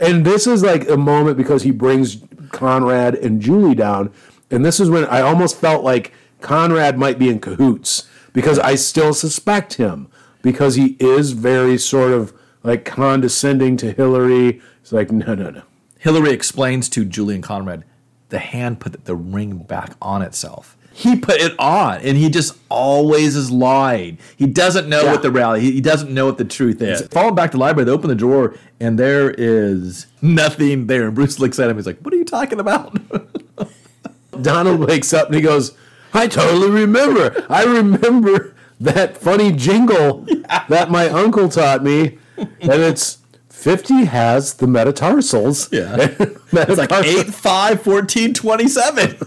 and this is like a moment because he brings Conrad and Julie down. And this is when I almost felt like Conrad might be in cahoots because I still suspect him because he is very sort of like condescending to Hillary. It's like, no, no, no. Hillary explains to Julian Conrad, the hand put the ring back on itself. He put it on, and he just always is lying. He doesn't know Yeah. what the reality. He, he doesn't know what the truth is. Falling back to the library, they open the drawer, and there is nothing there. And Bruce looks at him. He's like, "What are you talking about?" Donald wakes up and he goes, I totally remember. I remember that funny jingle that my uncle taught me. And it's 50 has the metatarsals. Yeah. it's like eight, five, 14, 27.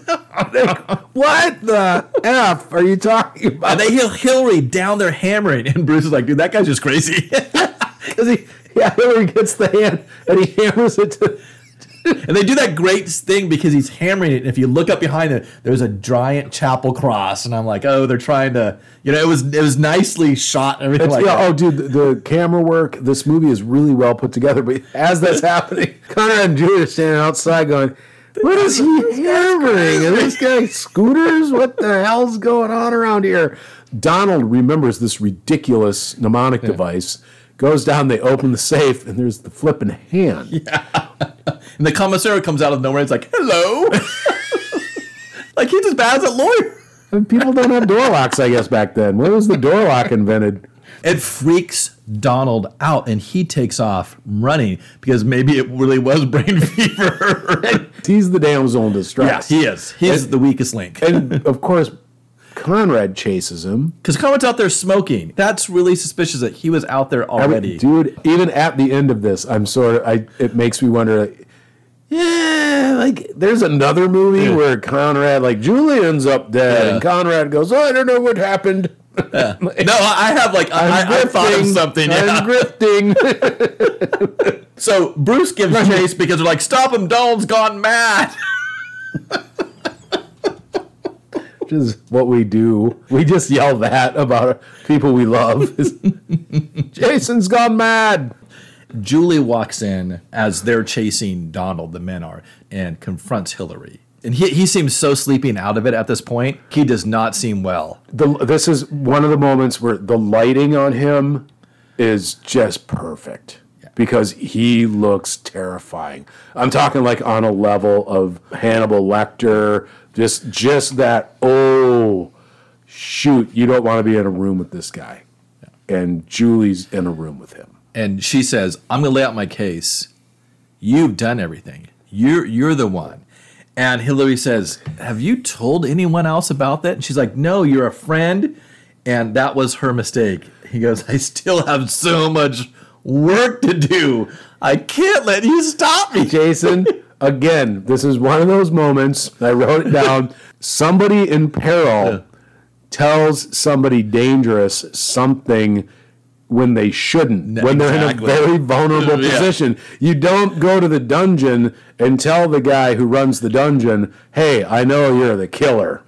What the F are you talking about? and they hear Hillary down there hammering, and Bruce is like, "Dude, that guy's just crazy." 'Cause he, yeah, Hillary gets the hand and he hammers it to. And they do that great thing because he's hammering it. And if you look up behind it, there's a giant chapel cross, and I'm like, oh, they're trying to, you know, it was it was nicely shot and everything like yeah, that. oh, dude, the, the camera work. This movie is really well put together. But as that's happening, Connor and Julia are standing outside going, "What is he hammering? And this guy scooters? What the hell's going on around here?" Donald remembers this ridiculous mnemonic device. Goes down. They open the safe, and there's the flipping hand. Yeah. And the commissary comes out of nowhere. It's like, hello, like he just bad as a lawyer. And people don't have door locks, I guess, back then. When was the door lock invented? It freaks Donald out, and he takes off running because maybe it really was brain fever. He's the damsel in yeah, distress. he is. He's the weakest link. and of course, Conrad chases him. Because Conrad's out there smoking. That's really suspicious that he was out there I mean, already. dude. Even at the end of this, I'm sort of. I it makes me wonder. Like, yeah, like there's another movie Yeah. where Conrad, like Julian's up dead, Yeah. and Conrad goes, "Oh, "I don't know what happened." No, I have like I, I, I thought of something. I'm Yeah. grifting. So Bruce gives chase because they're like, "Stop him! Donald's gone mad." Which is what we do. We just yell that about people we love. Jason's gone mad. Julie walks in as they're chasing Donald. The men are and confronts Hillary. And he, he seems so sleeping out of it at this point. He does not seem well. the this is one of the moments where the lighting on him is just perfect because he looks terrifying. I'm talking like on a level of Hannibal Lecter, just just that oh shoot, you don't want to be in a room with this guy. And Julie's in a room with him. And she says, "I'm going to lay out my case. You've done everything. You're you're the one." And Hillary says, "Have you told anyone else about that?" And she's like, "No, you're a friend." And that was her mistake. He goes, "I still have so much work to do. I can't let you stop me." Jason, again, this is one of those moments. I wrote it down. Somebody in peril tells somebody dangerous something when they shouldn't, when they're in a very vulnerable Yeah. position. You don't go to the dungeon and tell the guy who runs the dungeon, hey, I know you're the killer.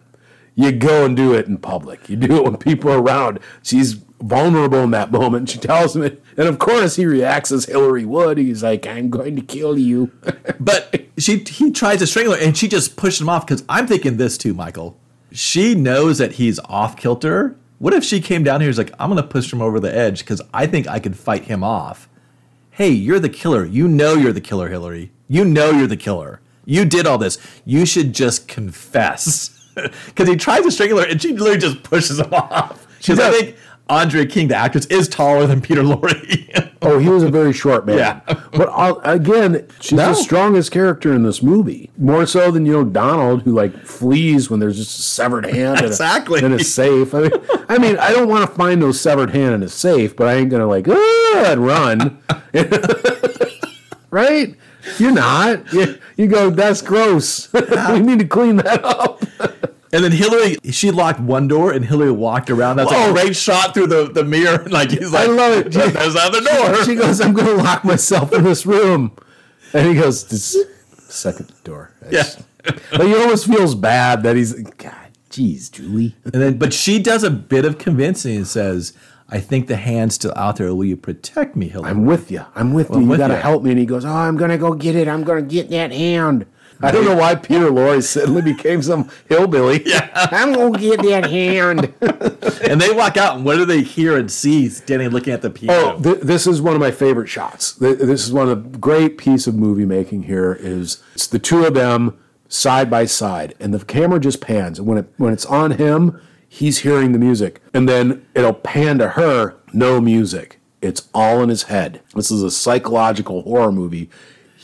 You go and do it in public. You do it when people are around. She's vulnerable in that moment. She tells him it, and of course he reacts as Hillary would. He's like, "I'm going to kill you." But she he tries to strangle her and she just pushes him off because I'm thinking this too, Michael. She knows that he's off kilter. What if she came down here and was like, I'm gonna push him over the edge because I think I can fight him off. Hey, you're the killer. You know you're the killer, Hillary. You know you're the killer. You did all this. You should just confess. Because he tries to strangle her and she literally just pushes him off. She's think Andrea King, the actress, is taller than Peter Lorre. oh, he was a very short man. Yeah. but I'll, again, she's No. the strongest character in this movie, more so than you know Donald, who like flees when there's just a severed hand in a- Exactly. in a safe. I mean, I mean, I don't want to find no severed hand in a safe, but I ain't gonna like ah, and run, right? You're not. You, you go. That's gross. we need to clean that up. And then Hillary, she locked one door, and Hillary walked around. That's Whoa. a great shot through the, the mirror. Like he's like, I love it. There's the other door. She goes, I'm going to lock myself in this room. And he goes, this second door. Yeah. But he almost feels bad that he's, God, geez, Julie. And then, but she does a bit of convincing and says, "I think the hand's still out there. Will you protect me, Hillary?" I'm with you. I'm with you. I'm you got to help me. And he goes, Oh, I'm going to go get it. I'm going to get that hand. I don't know why Peter Lorre suddenly became some hillbilly. Yeah. I'm going to get that hand. and they walk out, and what do they hear and see standing looking at the piano? Oh, th- this is one of my favorite shots. Th- this is one of the great piece of movie making here. Is it's the two of them side by side, and the camera just pans. And when it when it's on him, he's hearing the music, and then it'll pan to her, no music. It's all in his head. This is a psychological horror movie.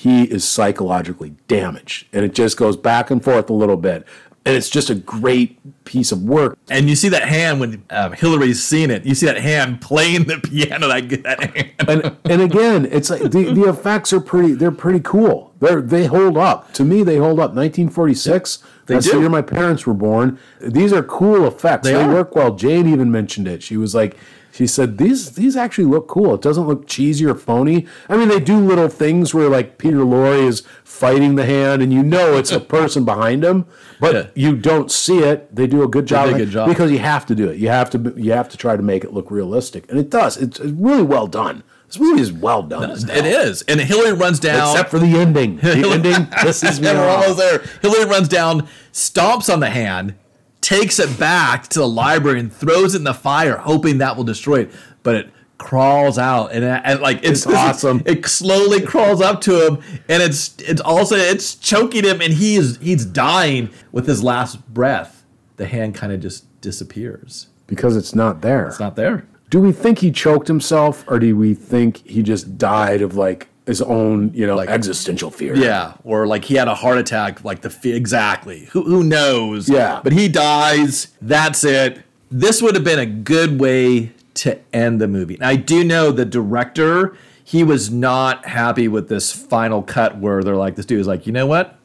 He is psychologically damaged, and it just goes back and forth a little bit. And it's just a great piece of work. and you see that hand when um, Hillary's seen it. You see that hand playing the piano. That, that hand. and and again, it's like the, the effects are pretty. They're pretty cool. They they hold up. To me, they hold up. 1946. They that's do. the year my parents were born. These are cool effects. They They, work well. Jane even mentioned it. She was like. She said these these actually look cool. It doesn't look cheesy or phony. I mean, they do little things where like Peter Lorre is fighting the hand, and you know it's a person behind him, but Yeah. you don't see it. They do a good job, a good job. because you have to do it. You have to you have to try to make it look realistic, and it does. It's, it's really well done. This movie is well done. as It is. And Hillary runs down. except for the ending. The ending pisses me we're almost there. Hillary runs down, stomps on the hand, takes it back to the library, and throws it in the fire, hoping that will destroy it. But it crawls out, and, uh, and like it's, It's awesome. It slowly crawls up to him, and it's it's also it's choking him, and he is he's dying with his last breath. The hand kind of just disappears. because it's not there. It's not there. do we think he choked himself, or do we think he just died of like his own, you know, like, existential fear? Yeah, or like he had a heart attack, like the exactly. Who who knows? Yeah. but he dies. That's it. This would have been a good way to end the movie. And I do know the director. He was not happy with this final cut where they're like, this dude is like, you know what?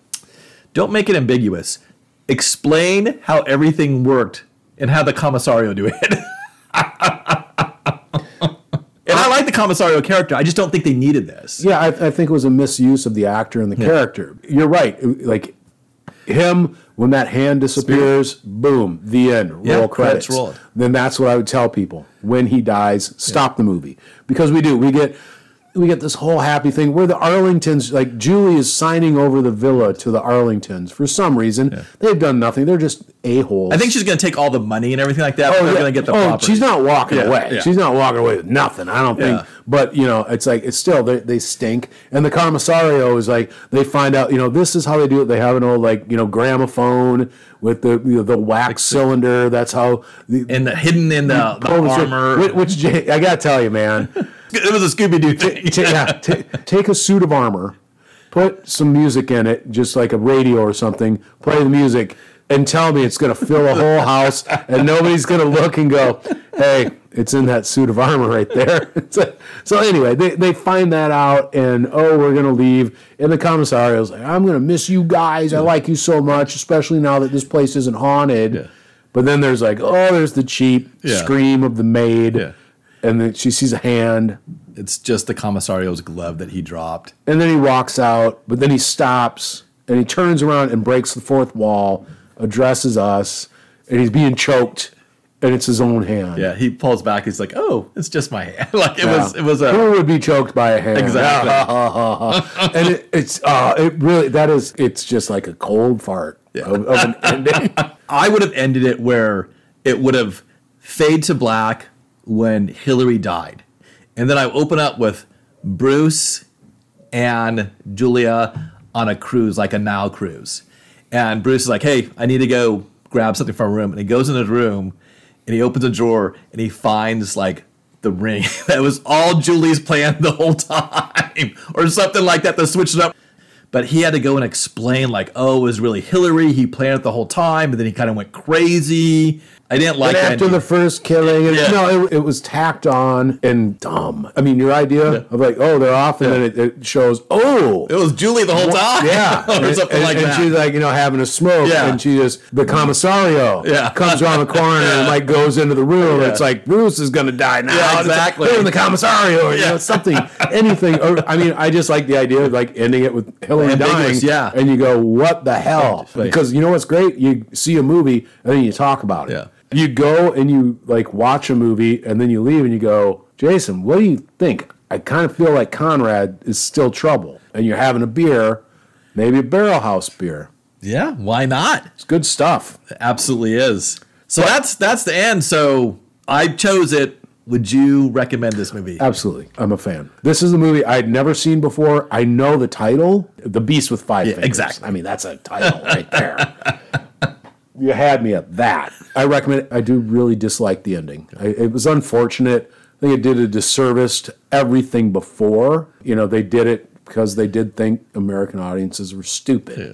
Don't make it ambiguous. Explain how everything worked and how the commissario do it. I like the commissario character. I just don't think they needed this. Yeah, I, I think it was a misuse of the actor and the character. You're right. Like him, when that hand disappears, boom, the end. Roll Yeah, credits. credits. Then that's what I would tell people. When he dies, stop the movie because we do. We get we get this whole happy thing where the Arlingtons, like Julie, is signing over the villa to the Arlingtons for some reason. They've done nothing. They're just a. I think she's going to take all the money and everything like that. but oh, they're yeah. going to get the oh, property. she's not walking Yeah, away. yeah. She's not walking away with nothing. I don't think. But you know, it's like it's still they, they stink. And the commissario is like they find out. You know, this is how they do it. They have an old like you know gramophone with the you know, the wax cylinder. That's how. The, and the, hidden in the, the Oh, armor. Which, which I gotta tell you, man. it was a Scooby Doo thing. Ta- yeah, ta- take a suit of armor, put some music in it, just like a radio or something. Play the music, and tell me it's going to fill a whole house, and nobody's going to look and go, "Hey, it's in that suit of armor right there." so, so anyway, they, they find that out, and oh, we're going to leave. And the commissario's like, "I'm going to miss you guys. I like you so much, especially now that this place isn't haunted." But then there's like, oh, there's the cheap Yeah. scream of the maid. Yeah. And then she sees a hand, It's just the commissario's glove that he dropped. and then he walks out, but then he stops and he turns around and breaks the fourth wall, addresses us, and he's being choked. and it's his own hand. Yeah, he pulls back. He's like, "Oh, it's just my hand." like it Yeah. was. It was a. Who would be choked by a hand? Exactly. and it, it's uh, it really that is it's just like a cold fart of, of an ending. I would have ended it where it would have fade to black when Hillary died, and then I open up with Bruce and Julia on a cruise, like a Nile cruise, and Bruce is like, "Hey, I need to go grab something from a room," and he goes in his room, and he opens a drawer and he finds like the ring. That was all Julie's plan the whole time, or something like that. To switch it up. But he had to go and explain like oh it was really hillary. He planned it the whole time but then he kind of went crazy i didn't like But after the first killing, and, Yeah. no, it, it was tacked on and dumb. I mean, your idea of like, oh, they're off, and then it, it shows, oh, it was julie the whole time Yeah, or and, something and- like and that she's like, you know, having a smoke, Yeah. and she just the commissario, Yeah. comes around the corner and like goes into the room. Yeah. It's like Bruce is gonna die now. Yeah, And like, exactly. "They're in the commissario, or, you Yeah. know, something, anything. Or, I mean, I just like the idea of like ending it with Hillary dying. Yeah. and you go, what the hell? Because you know what's great? You see a movie and then you talk about it. Yeah. You go and you like watch a movie and then you leave and you go, Jason, what do you think? I kind of feel like Conrad is still trouble. And you're having a beer, maybe a barrel house beer. yeah why not It's good stuff. It absolutely is so that's that's the end so i chose it would you recommend this movie Absolutely. I'm a fan. This is a movie I'd never seen before. I know the title, The Beast with Five Yeah, Fingers. exactly. I mean, that's a title right there. you had me at that. I recommend it. I do really dislike the ending. I, it was unfortunate. I think it did a disservice to everything before. You know, they did it because they did think American audiences were stupid. Yeah.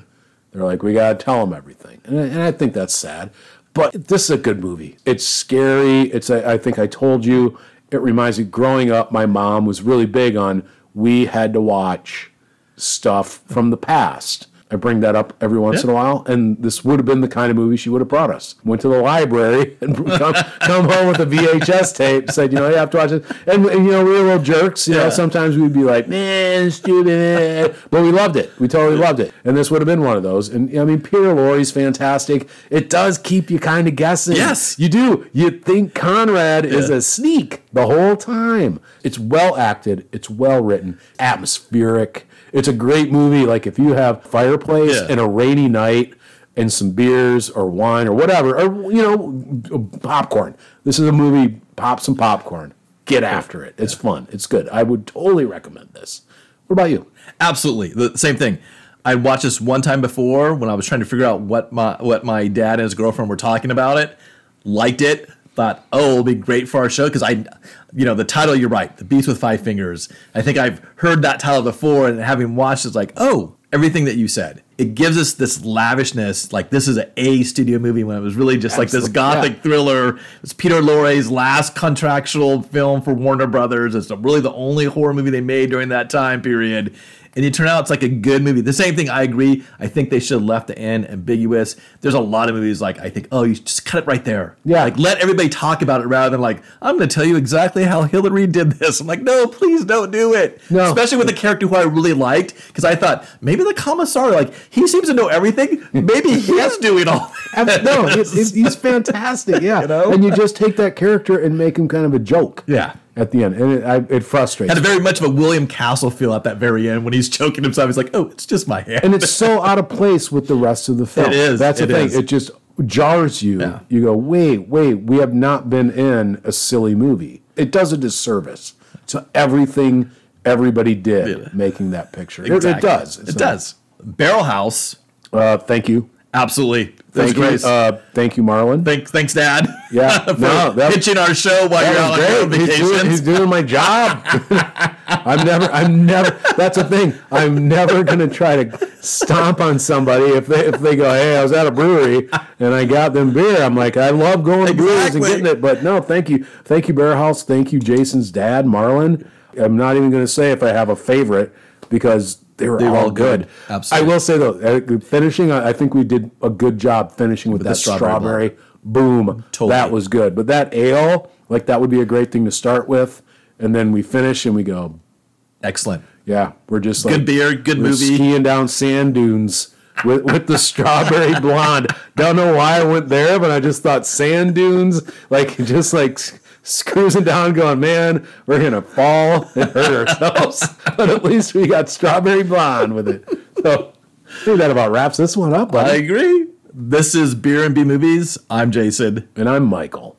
They're like, we got to tell them everything. And I, and I think that's sad. But this is a good movie. It's scary. It's, I think I told you, it reminds me, growing up, my mom was really big on we had to watch stuff from the past. I bring that up every once Yeah. in a while, and this would have been the kind of movie she would have brought us. Went to the library and come, come home with a VHS tape. Said, you know, you have to watch it. And, and, you know, we were little jerks. You know, sometimes we'd be like, man, stupid. But we loved it. We totally loved it. And this would have been one of those. And I mean, Peter Lorre's fantastic. It does keep you kind of guessing. Yes. you do. You think Conrad is a sneak the whole time. It's well acted. It's well written. Atmospheric. It's a great movie. Like if you have fireplace Yeah. and a rainy night and some beers or wine or whatever, or you know, popcorn. This is a movie. Pop some popcorn. Get after it. It's fun. It's good. I would totally recommend this. What about you? Absolutely, the same thing. I watched this one time before when I was trying to figure out what my what my dad and his girlfriend were talking about it. Liked it. Thought, oh, it'll be great for our show because I, you know, the title. You're right, The Beast with Five Fingers. I think I've heard that title before, and having watched, it's like, oh, everything that you said. It gives us this lavishness, like this is an A studio movie when it was really just like this gothic yeah. thriller. It's Peter Lorre's last contractual film for Warner Brothers. It's really the only horror movie they made during that time period. And it turned out it's like a good movie. The same thing, I agree. I think they should have left the end ambiguous. There's a lot of movies like I think, oh, you just cut it right there. Yeah. Like let everybody talk about it rather than like, I'm gonna tell you exactly how Hillary did this. I'm like, no, please don't do it. No. Especially with a character who I really liked. Because I thought maybe the commissar, like, he seems to know everything. Maybe he's doing all Ab- no, he's fantastic. Yeah, You know? and you just take that character and make him kind of a joke. Yeah. At the end, and it, I, it frustrates. had a very much of a William Castle feel at that very end when he's choking himself. He's like, "Oh, it's just my hand." and it's so out of place with the rest of the film. It is, That's the thing. is. It just jars you. Yeah. You go, wait, wait. We have not been in a silly movie. It does a disservice to everything everybody did Yeah. making that picture. It- It, Exactly. does. It does. Barrel House, Uh, thank you. Absolutely. Thank you. Uh, thank you, Marlon. Thanks, thanks, Dad. Yeah, for no, that- pitching our show while you're out on great. He's doing, he's doing my job. I'm never, I'm never. That's the thing. I'm never gonna try to stomp on somebody if they if they go, hey, I was at a brewery and I got them beer. I'm like, I love going to breweries and getting it, but no, thank you, thank you, Barrel House, thank you, Jason's dad, Marlon. I'm not even gonna say if I have a favorite because. They were They all, good. good. Absolutely. I will say though, uh, finishing, I think we did a good job finishing with, the that strawberry strawberry. Boom. Totally. That was good. But that ale, like that would be a great thing to start with. And then we finish and we go, Excellent. yeah, we're just like Good beer, good movie. skiing down sand dunes with, with the strawberry blonde. Don't know why I went there, but I just thought sand dunes, like just like cruising down, going, man, we're gonna fall and hurt ourselves. but at least we got strawberry blonde with it. So I think that about wraps this one up, I agree. This is Beer and B Movies. I'm Jason. and I'm Michael.